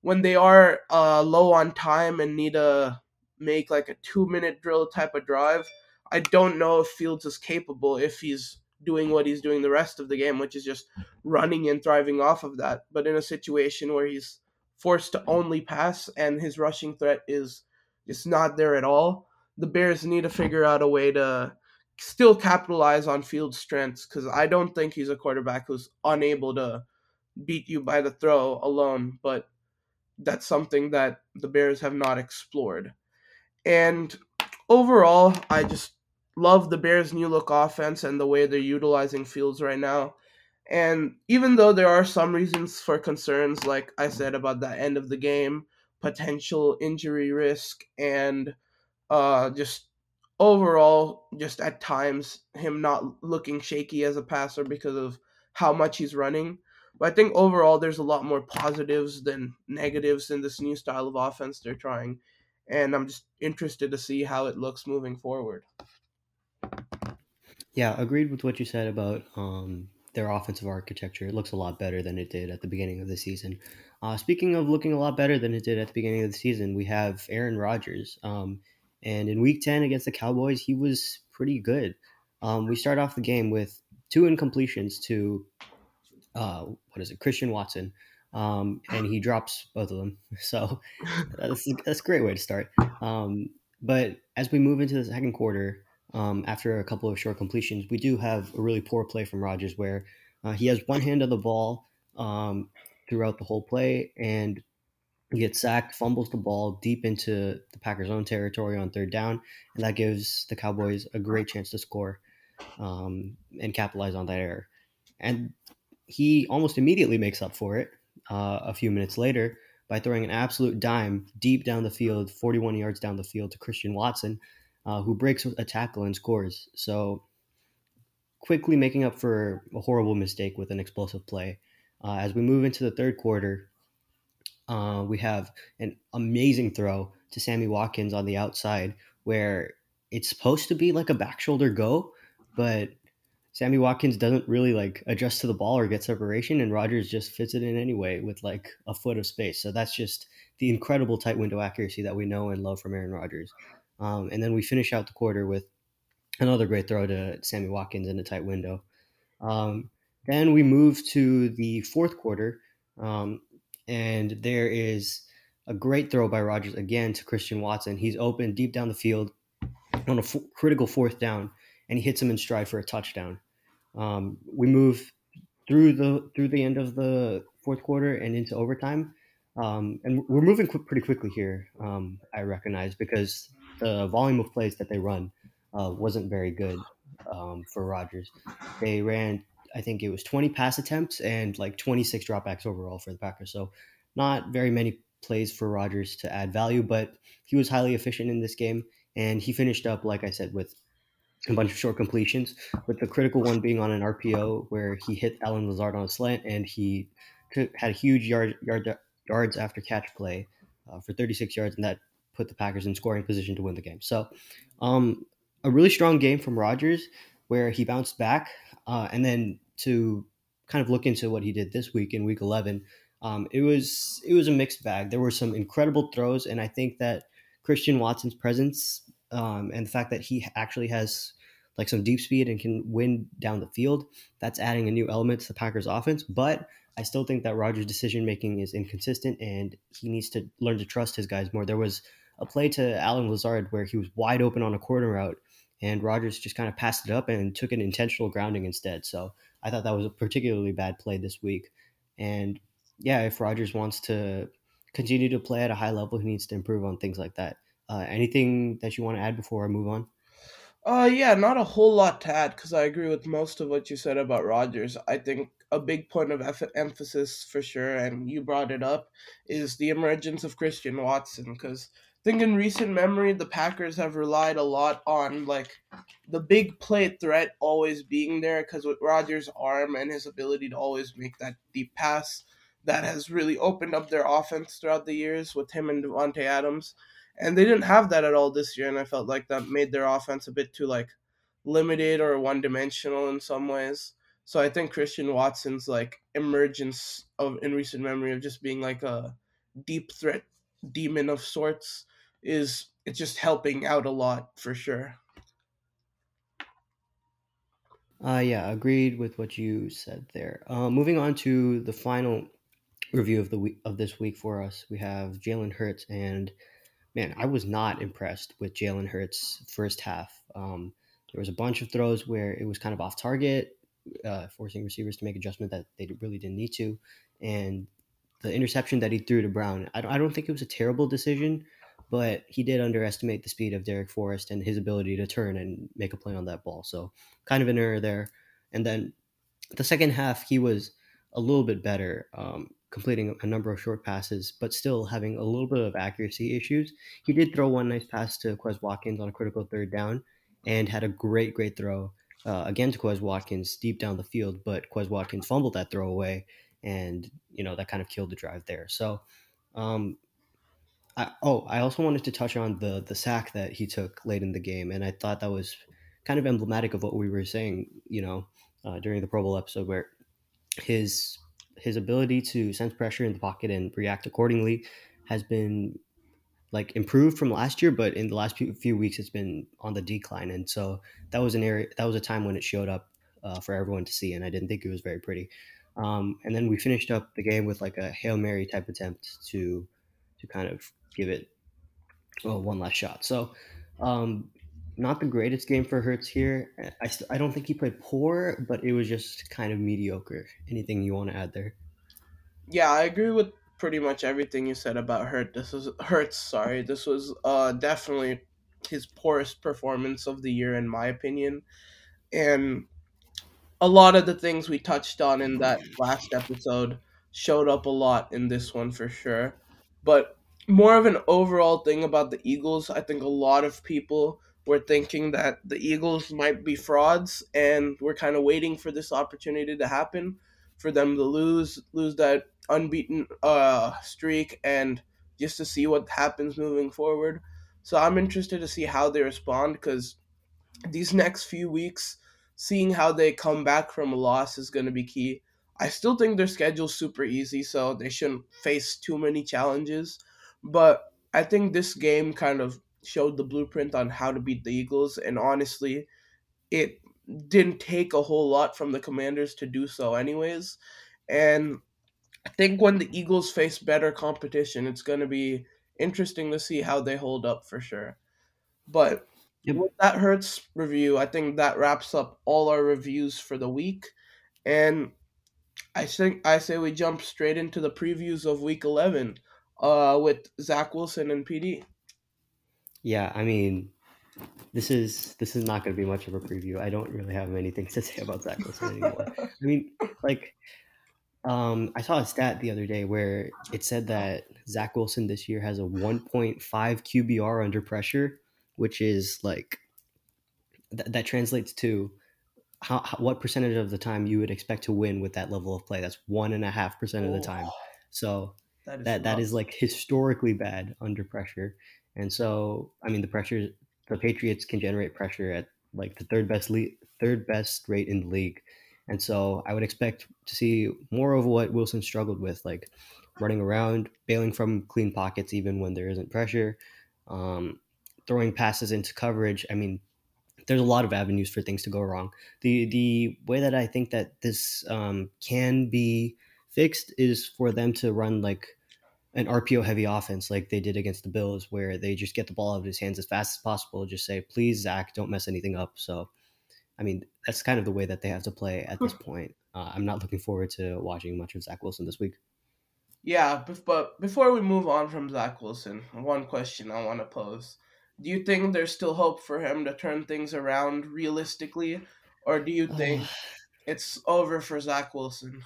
when they are uh, low on time and need to make like a two minute drill type of drive i don't know if fields is capable if he's doing what he's doing the rest of the game, which is just running and thriving off of that. But in a situation where he's forced to only pass and his rushing threat is just not there at all, the Bears need to figure out a way to still capitalize on field strengths because I don't think he's a quarterback who's unable to beat you by the throw alone, but that's something that the Bears have not explored. And overall, I just love the Bears' new look offense and the way they're utilizing Fields right now. And even though there are some reasons for concerns, like I said about the end of the game, potential injury risk, and uh, just overall, just at times, him not looking shaky as a passer because of how much he's running. But I think overall, there's a lot more positives than negatives in this new style of offense they're trying. And I'm just interested to see how it looks moving forward. Yeah, agreed with what you said about um, their offensive architecture. It looks a lot better than it did at the beginning of the season. Uh, speaking of looking a lot better than it did at the beginning of the season, we have Aaron Rodgers. Um, and in week 10 against the Cowboys, he was pretty good. Um, we start off the game with two incompletions to, uh, what is it, Christian Watson. Um, and he drops both of them. So that's, that's a great way to start. Um, but as we move into the second quarter, um, after a couple of short completions, we do have a really poor play from Rodgers where uh, he has one hand on the ball um, throughout the whole play and he gets sacked, fumbles the ball deep into the Packers' own territory on third down, and that gives the Cowboys a great chance to score um, and capitalize on that error. And he almost immediately makes up for it uh, a few minutes later by throwing an absolute dime deep down the field, 41 yards down the field to Christian Watson, uh, who breaks a tackle and scores. So quickly making up for a horrible mistake with an explosive play. Uh, as we move into the third quarter, uh, we have an amazing throw to Sammy Watkins on the outside, where it's supposed to be like a back shoulder go, but Sammy Watkins doesn't really like adjust to the ball or get separation, and Rodgers just fits it in anyway with like a foot of space. So that's just the incredible tight window accuracy that we know and love from Aaron Rodgers. Um, and then we finish out the quarter with another great throw to Sammy Watkins in a tight window. Um, then we move to the fourth quarter, um, and there is a great throw by Rodgers again to Christian Watson. He's open deep down the field on a f- critical fourth down, and he hits him in stride for a touchdown. Um, we move through the through the end of the fourth quarter and into overtime, um, and we're moving qu- pretty quickly here. Um, I recognize because the volume of plays that they run uh, wasn't very good um, for Rodgers. They ran, I think it was 20 pass attempts and like 26 dropbacks overall for the Packers. So not very many plays for Rodgers to add value, but he was highly efficient in this game. And he finished up, like I said, with a bunch of short completions, with the critical one being on an RPO where he hit Allen Lazard on a slant and he had a huge yard, yard yards after catch play uh, for 36 yards, and that put the Packers in scoring position to win the game. So, um, a really strong game from Rodgers where he bounced back, uh, and then to kind of look into what he did this week in Week 11, um, it was it was a mixed bag. There were some incredible throws, and I think that Christian Watson's presence um, and the fact that he actually has like some deep speed and can win down the field, that's adding a new element to the Packers offense. But I still think that Rodgers' decision making is inconsistent and he needs to learn to trust his guys more. There was a play to Allen Lazard where he was wide open on a corner route and Rodgers just kind of passed it up and took an intentional grounding instead. So I thought that was a particularly bad play this week. And yeah, if Rodgers wants to continue to play at a high level, he needs to improve on things like that. Uh, anything that you want to add before I move on? Uh, yeah, not a whole lot to add because I agree with most of what you said about Rodgers. I think a big point of emphasis for sure, and you brought it up, is the emergence of Christian Watson. Because I think in recent memory, the Packers have relied a lot on like the big play threat always being there. Because with Rodgers' arm and his ability to always make that deep pass, that has really opened up their offense throughout the years with him and Davante Adams and they didn't have that at all this year and i felt like that made their offense a bit too like limited or one dimensional in some ways so i think christian watson's like emergence of in recent memory of just being like a deep threat demon of sorts is it's just helping out a lot for sure uh, yeah, agreed with what you said there. Uh, moving on to the final review of the week of this week for us, we have Jalen Hurts and man, I was not impressed with Jalen Hurts' first half. Um, there was a bunch of throws where it was kind of off target, uh, forcing receivers to make adjustment that they really didn't need to, and the interception that he threw to Brown. I don't, I don't think it was a terrible decision, but he did underestimate the speed of Darrick Forrest and his ability to turn and make a play on that ball. So kind of an error there. And then the second half, he was a little bit better. Um, completing a number of short passes, but still having a little bit of accuracy issues. He did throw one nice pass to Quez Watkins on a critical third down and had a great, great throw uh, again to Quez Watkins deep down the field, but Quez Watkins fumbled that throw away, and you know that kind of killed the drive there. So, um, I, oh, I also wanted to touch on the the sack that he took late in the game, and I thought that was kind of emblematic of what we were saying, you know, uh, during the Pro Bowl episode, where his his ability to sense pressure in the pocket and react accordingly has been like improved from last year, but in the last few, weeks it's been on the decline. And so that was an area that was a time when it showed up uh, for everyone to see, and I didn't think it was very pretty. Um, and then we finished up the game with like a hail mary type attempt to to kind of give it well, one last shot. So um, not the greatest game for Hurts here. I, I don't think he played poor, but it was just kind of mediocre. Anything you want to add there? Yeah, I agree with pretty much everything you said about Hurt. This is Hurts. Sorry, this was uh, definitely his poorest performance of the year, in my opinion. And a lot of the things we touched on in that last episode showed up a lot in this one for sure. But more of an overall thing about the Eagles, I think a lot of people we're thinking that the Eagles might be frauds, and we're kind of waiting for this opportunity to happen for them to lose lose that unbeaten uh, streak and just to see what happens moving forward. So I'm interested to see how they respond because these next few weeks, seeing how they come back from a loss is going to be key. I still think their schedule's super easy, so they shouldn't face too many challenges. But I think this game kind of showed the blueprint on how to beat the Eagles, and honestly, it didn't take a whole lot from the Commanders to do so, anyways. And I think when the Eagles face better competition, it's going to be interesting to see how they hold up for sure. But Yep. with that Hurts review, I think that wraps up all our reviews for the week. And I think I say we jump straight into the previews of week 11 uh, with Zach Wilson and PD. Yeah, I mean, this is this is not going to be much of a preview. I don't really have many things to say about Zach Wilson anymore. I mean, like, um, I saw a stat the other day where it said that Zach Wilson this year has a 1.5 QBR under pressure, which is like th- that translates to how, how what percentage of the time you would expect to win with that level of play. That's one and a half percent of the time. So That is that that is like historically bad under pressure. And so, I mean, the pressure the Patriots can generate pressure at like the third best le- third best rate in the league. And so, I would expect to see more of what Wilson struggled with, like running around, bailing from clean pockets even when there isn't pressure, um, throwing passes into coverage. I mean, there's a lot of avenues for things to go wrong. The the way that I think that this um, can be fixed is for them to run like an RPO heavy offense like they did against the Bills, where they just get the ball out of his hands as fast as possible. Just say, please, Zach, don't mess anything up. So, I mean, that's kind of the way that they have to play at this point. Uh, I'm not looking forward to watching much of Zach Wilson this week. Yeah, but before we move on from Zach Wilson, one question I want to pose. Do you think there's still hope for him to turn things around realistically? Or do you think it's over for Zach Wilson?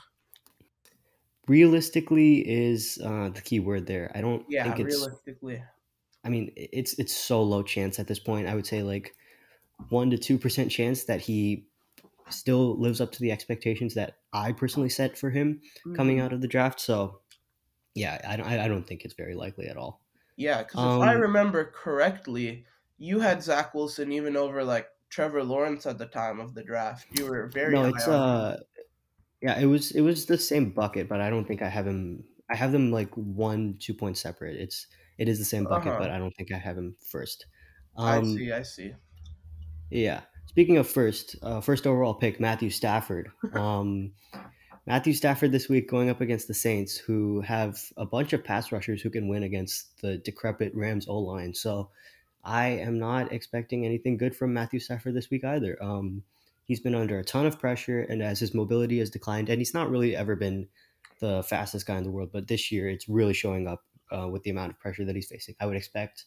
realistically is uh, the key word there. I don't Yeah, think it's. realistically. I mean, it's it's so low chance at this point. I would say like one to two percent chance that he still lives up to the expectations that I personally set for him coming Mhm. out of the draft. So yeah, I don't, I don't think it's very likely at all. Yeah, because if I Um, remember correctly, you had Zach Wilson even over like Trevor Lawrence at the time of the draft. You were very no, it's uh, yeah, it was it was the same bucket, but I don't think I have him. I have them like one two points separate. It's it is the same bucket, huh. but I don't think I have him first. I Um, see. I see. Yeah. Speaking of first, uh, first overall pick, Matthew Stafford. Um, Matthew Stafford this week going up against the Saints, who have a bunch of pass rushers who can win against the decrepit Rams O line. So I am not expecting anything good from Matthew Stafford this week either. Um, he's been under a ton of pressure, and as his mobility has declined, and he's not really ever been the fastest guy in the world, but this year it's really showing up uh, with the amount of pressure that he's facing. I would expect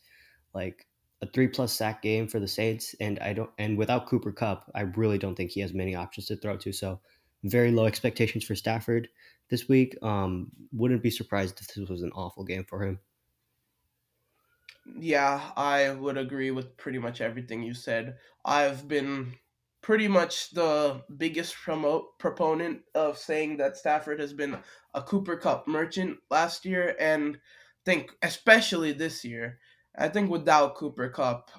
like a three plus sack game for the Saints, and I don't and without Cooper Kupp, I really don't think he has many options to throw to. So very low expectations for Stafford this week. Um, wouldn't be surprised if this was an awful game for him. Yeah, I would agree with pretty much everything you said. I've been pretty much the biggest promote proponent of saying that Stafford has been a Cooper Kupp merchant last year, and think especially this year. I think without Cooper Kupp,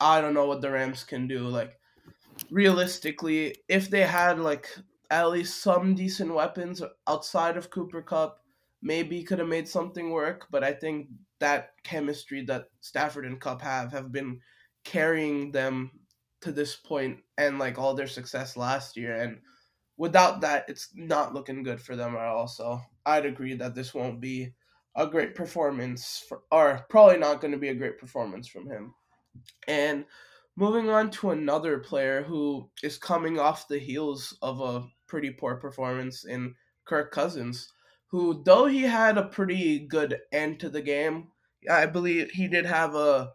I don't know what the Rams can do. Like realistically, if they had like at least some decent weapons outside of Cooper Kupp, maybe could have made something work. But I think that chemistry that Stafford and Kupp have have been carrying them to this point and like all their success last year. And without that, it's not looking good for them at all. So I'd agree that this won't be a great performance, for, or probably not going to be a great performance from him. And moving on to another player who is coming off the heels of a pretty poor performance in Kirk Cousins, who, though he had a pretty good end to the game, I believe he did have a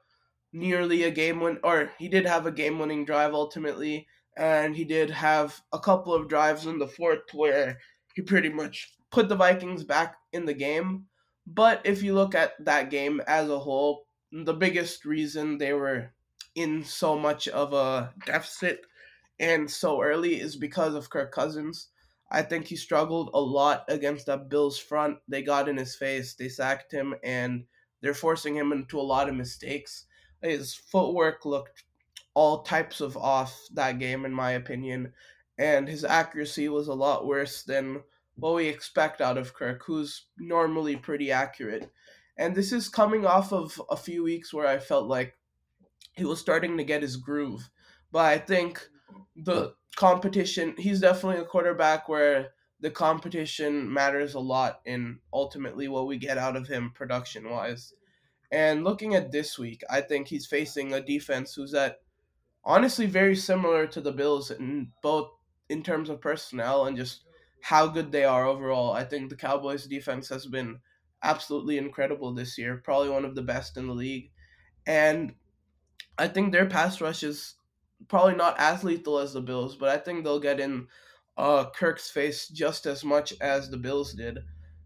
nearly a game win, or he did have a game winning drive ultimately, and he did have a couple of drives in the fourth where he pretty much put the Vikings back in the game. But if you look at that game as a whole, the biggest reason they were in so much of a deficit and so early is because of Kirk Cousins. I think he struggled a lot against that Bills front. They got in his face, they sacked him, and they're forcing him into a lot of mistakes. his footwork looked all types of off that game, in my opinion, and his accuracy was a lot worse than what we expect out of Kirk, who's normally pretty accurate. And this is coming off of a few weeks where I felt like he was starting to get his groove. But I think the competition, he's definitely a quarterback where the competition matters a lot in ultimately what we get out of him production wise. And looking at this week, I think he's facing a defense who's at honestly very similar to the Bills in both in terms of personnel and just how good they are overall. I think the Cowboys defense has been absolutely incredible this year, probably one of the best in the league. And I think their pass rush is probably not as lethal as the Bills, but I think they'll get in uh, Kirk's face just as much as the Bills did.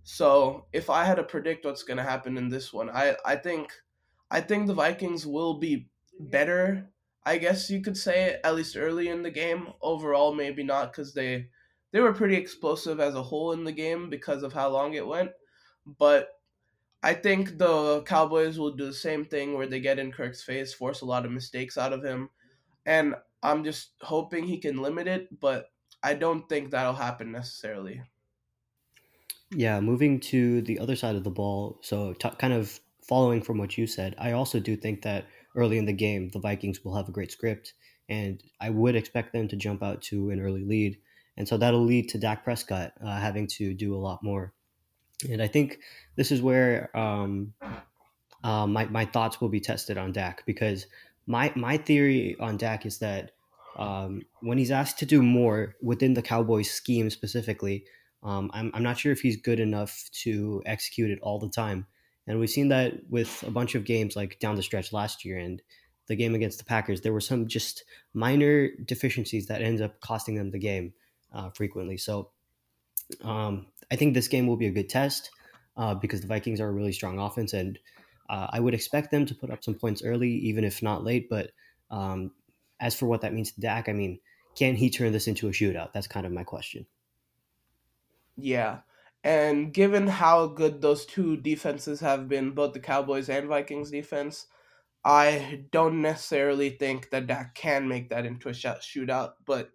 So if I had to predict what's going to happen in this one, I, I think I think the Vikings will be better. I guess you could say at least early in the game. Overall, maybe not because they they were pretty explosive as a whole in the game because of how long it went. But I think the Cowboys will do the same thing where they get in Kirk's face, force a lot of mistakes out of him, and I'm just hoping he can limit it. But I don't think that'll happen necessarily. Yeah, moving to the other side of the ball. So, t- kind of following from what you said, I also do think that early in the game, the Vikings will have a great script, and I would expect them to jump out to an early lead. And so that'll lead to Dak Prescott uh, having to do a lot more. And I think this is where um, uh, my, my thoughts will be tested on Dak because my, my theory on Dak is that um, when he's asked to do more within the Cowboys scheme specifically, um, I'm, I'm not sure if he's good enough to execute it all the time. And we've seen that with a bunch of games like down the stretch last year and the game against the Packers. There were some just minor deficiencies that ends up costing them the game uh, frequently. So um, I think this game will be a good test uh, because the Vikings are a really strong offense, and uh, I would expect them to put up some points early, even if not late. But um, as for what that means to Dak, I mean, can he turn this into a shootout? That's kind of my question. Yeah. And given how good those two defenses have been, both the Cowboys and Vikings defense, I don't necessarily think that Dak can make that into a shootout, but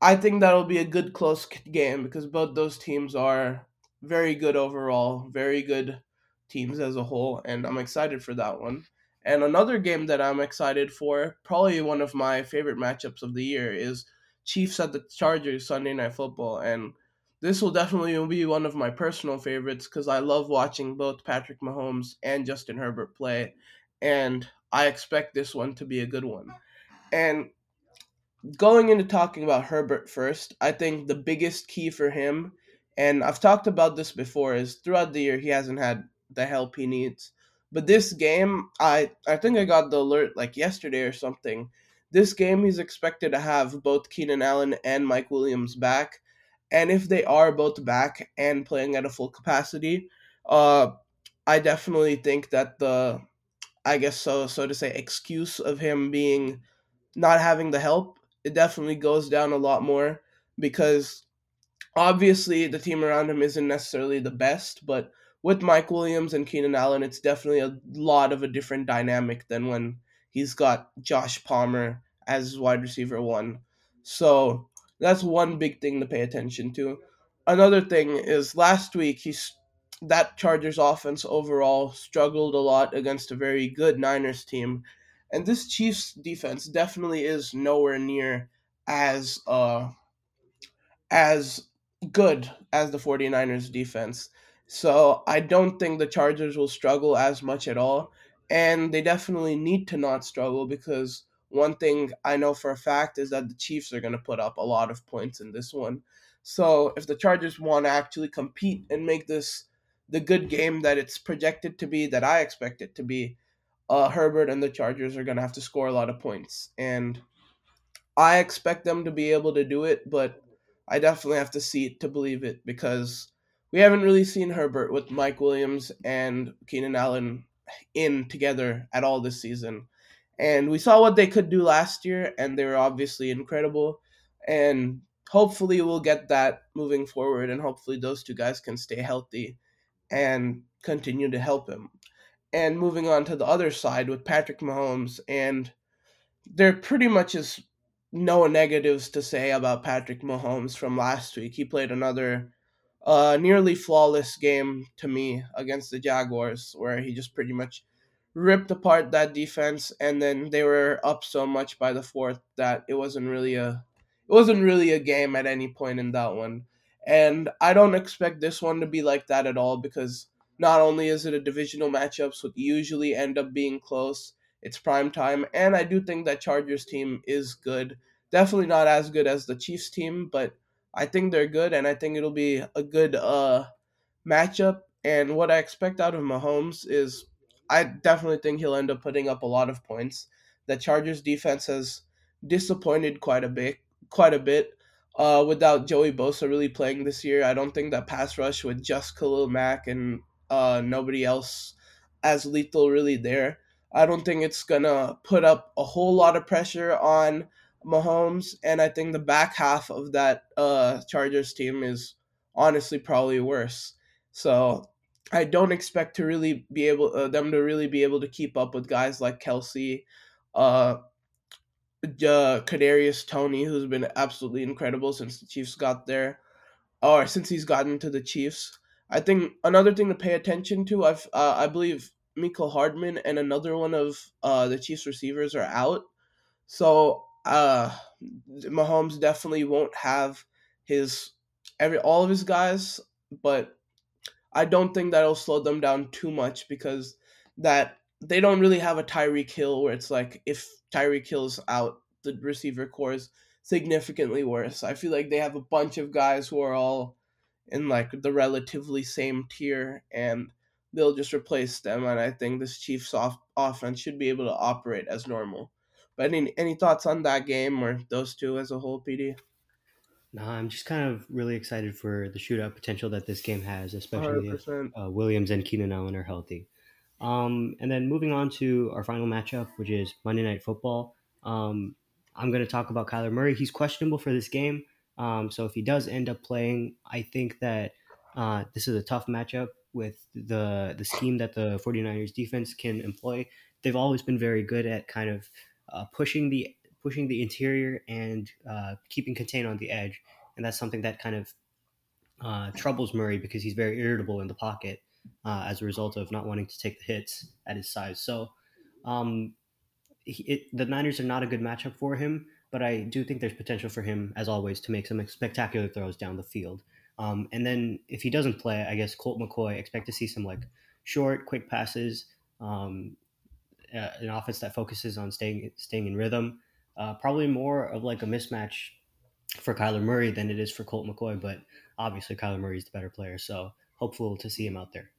I think that'll be a good close game because both those teams are very good overall, very good teams as a whole, and I'm excited for that one. And another game that I'm excited for, probably one of my favorite matchups of the year, is Chiefs at the Chargers Sunday Night Football. And this will definitely be one of my personal favorites because I love watching both Patrick Mahomes and Justin Herbert play. And I expect this one to be a good one. And going into talking about Herbert first, I think the biggest key for him, and I've talked about this before, is throughout the year he hasn't had the help he needs. But this game, I I think I got the alert like yesterday or something. This game he's expected to have both Keenan Allen and Mike Williams back. And if they are both back and playing at a full capacity, uh I definitely think that the I guess so so to say excuse of him being not having the help it definitely goes down a lot more because obviously the team around him isn't necessarily the best, but with Mike Williams and Keenan Allen, it's definitely a lot of a different dynamic than when he's got Josh Palmer as wide receiver one. So that's one big thing to pay attention to. Another thing is last week he's that Chargers offense overall struggled a lot against a very good Niners team and this Chiefs defense definitely is nowhere near as uh as good as the 49ers defense. So I don't think the Chargers will struggle as much at all. And they definitely need to not struggle because one thing I know for a fact is that the Chiefs are going to put up a lot of points in this one. So if the Chargers want to actually compete and make this the good game that it's projected to be, that I expect it to be, uh, Herbert and the Chargers are going to have to score a lot of points. And I expect them to be able to do it, but I definitely have to see it to believe it because we haven't really seen Herbert with Mike Williams and Keenan Allen in together at all this season. And we saw what they could do last year, and they were obviously incredible. And hopefully, we'll get that moving forward, and hopefully, those two guys can stay healthy and continue to help him. And moving on to the other side with Patrick Mahomes, and there pretty much is no negatives to say about Patrick Mahomes from last week. He played another uh, nearly flawless game to me against the Jaguars, where he just pretty much ripped apart that defense, and then they were up so much by the fourth that it wasn't really a it wasn't really a game at any point in that one. And I don't expect this one to be like that at all because not only is it a divisional matchup, so it usually end up being close, it's prime time, and I do think that Chargers team is good. Definitely not as good as the Chiefs team, but I think they're good, and I think it'll be a good uh, matchup. And what I expect out of Mahomes is I definitely think he'll end up putting up a lot of points. The Chargers defense has disappointed quite a bit, quite a bit. Uh, without Joey Bosa really playing this year, I don't think that pass rush with just Khalil Mack and uh, nobody else as lethal really there. I don't think it's gonna put up a whole lot of pressure on Mahomes, and I think the back half of that uh, Chargers team is honestly probably worse. So I don't expect to really be able uh, them to really be able to keep up with guys like Kelce, uh, uh, Kadarius Toney, who's been absolutely incredible since the Chiefs got there, or since he's gotten to the Chiefs. I think another thing to pay attention to, I've uh, I believe Mecole Hardman and another one of uh, the Chiefs receivers are out, so uh, Mahomes definitely won't have his every all of his guys, but I don't think that'll slow them down too much because that they don't really have a Tyreek Hill where it's like if Tyreek Hill's out, the receiver corps is significantly worse. I feel like they have a bunch of guys who are all in like the relatively same tier and they'll just replace them and I think this Chiefs off- offense should be able to operate as normal. But any any thoughts on that game or those two as a whole, PD? No, I'm just kind of really excited for the shootout potential that this game has, especially 100%. if uh, Williams and Keenan Allen are healthy. Um, and then moving on to our final matchup, which is Monday Night Football. Um, I'm going to talk about Kyler Murray. He's questionable for this game. Um, so if he does end up playing, I think that uh, this is a tough matchup with the the scheme that the 49ers defense can employ. They've always been very good at kind of uh, pushing the pushing the interior and uh, keeping contain on the edge, and that's something that kind of uh, troubles Murray because he's very irritable in the pocket uh, as a result of not wanting to take the hits at his size. So, um, it, the Niners are not a good matchup for him, but I do think there's potential for him, as always, to make some spectacular throws down the field. Um, and then if he doesn't play, I guess Colt McCoy expect to see some like short, quick passes, um, uh, an offense that focuses on staying staying in rhythm. Uh, probably more of like a mismatch for Kyler Murray than it is for Colt McCoy, but obviously Kyler Murray is the better player, so hopeful to see him out there.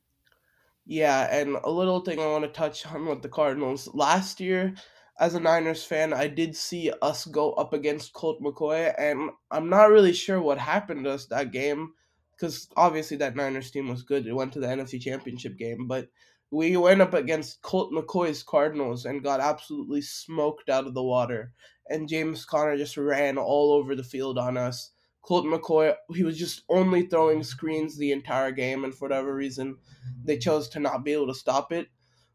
Yeah, and a little thing I want to touch on with the Cardinals. Last year, as a Niners fan, I did see us go up against Colt McCoy, and I'm not really sure what happened to us that game, because obviously that Niners team was good. It went to the NFC Championship game, but we went up against Colt McCoy's Cardinals and got absolutely smoked out of the water. And James Conner just ran all over the field on us. Colt McCoy, he was just only throwing screens the entire game, and for whatever reason, they chose to not be able to stop it.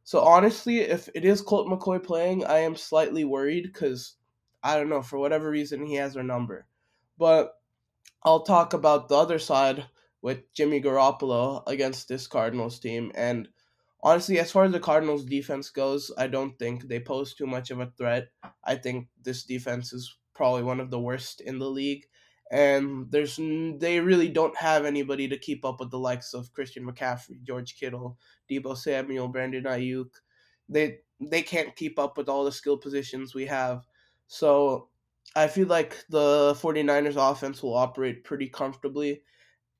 So honestly, if it is Colt McCoy playing, I am slightly worried because I don't know for whatever reason he has our number. But I'll talk about the other side with Jimmy Garoppolo against this Cardinals team, and honestly, as far as the Cardinals defense goes, I don't think they pose too much of a threat. I think this defense is probably one of the worst in the league. And there's they really don't have anybody to keep up with the likes of Christian McCaffrey, George Kittle, Deebo Samuel, Brandon Aiyuk. They they can't keep up with all the skill positions we have. So I feel like the 49ers offense will operate pretty comfortably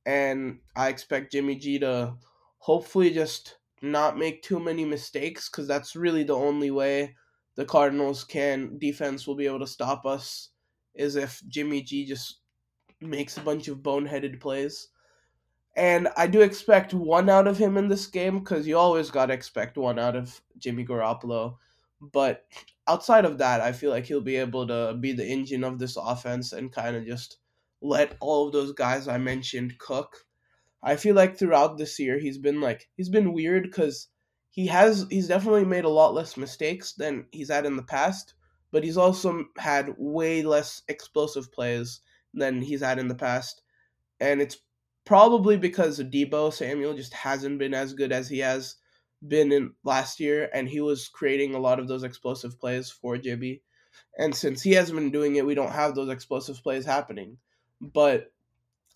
and I expect Jimmy G to hopefully just not make too many mistakes because that's really the only way the Cardinals can defense will be able to stop us is if Jimmy G just makes a bunch of boneheaded plays. And I do expect one out of him in this game because you always got to expect one out of Jimmy Garoppolo. But outside of that, I feel like he'll be able to be the engine of this offense and kind of just let all of those guys I mentioned cook I feel like throughout this year he's been like he's been weird because he has he's definitely made a lot less mistakes than he's had in the past, but he's also had way less explosive plays than he's had in the past. And it's probably because Deebo Samuel just hasn't been as good as he has been in last year, and he was creating a lot of those explosive plays for JB. And since he hasn't been doing it, we don't have those explosive plays happening. But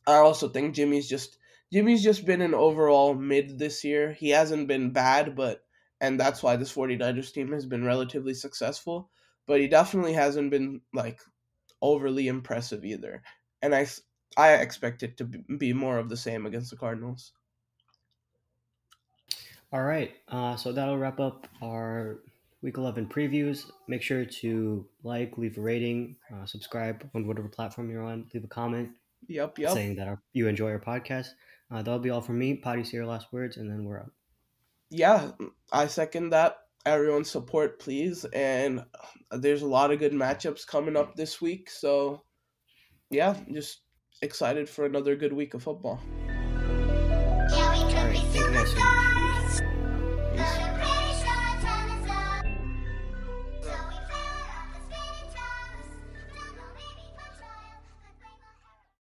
I also think Jimmy's just Jimmy's just been an overall mid this year. He hasn't been bad, but and that's why this 49ers team has been relatively successful, but he definitely hasn't been like overly impressive either. And I I expect it to be more of the same against the Cardinals. All right. Uh, so that'll wrap up our week 11 previews. Make sure to like, leave a rating, uh, subscribe on whatever platform you're on, leave a comment. Yep, yep. Saying that our, you enjoy our podcast. Uh, that'll be all from me. Padhi, say your last words, and then we're up. Yeah, I second that. Everyone support, please. And there's a lot of good matchups coming up this week. So, yeah, just excited for another good week of football. All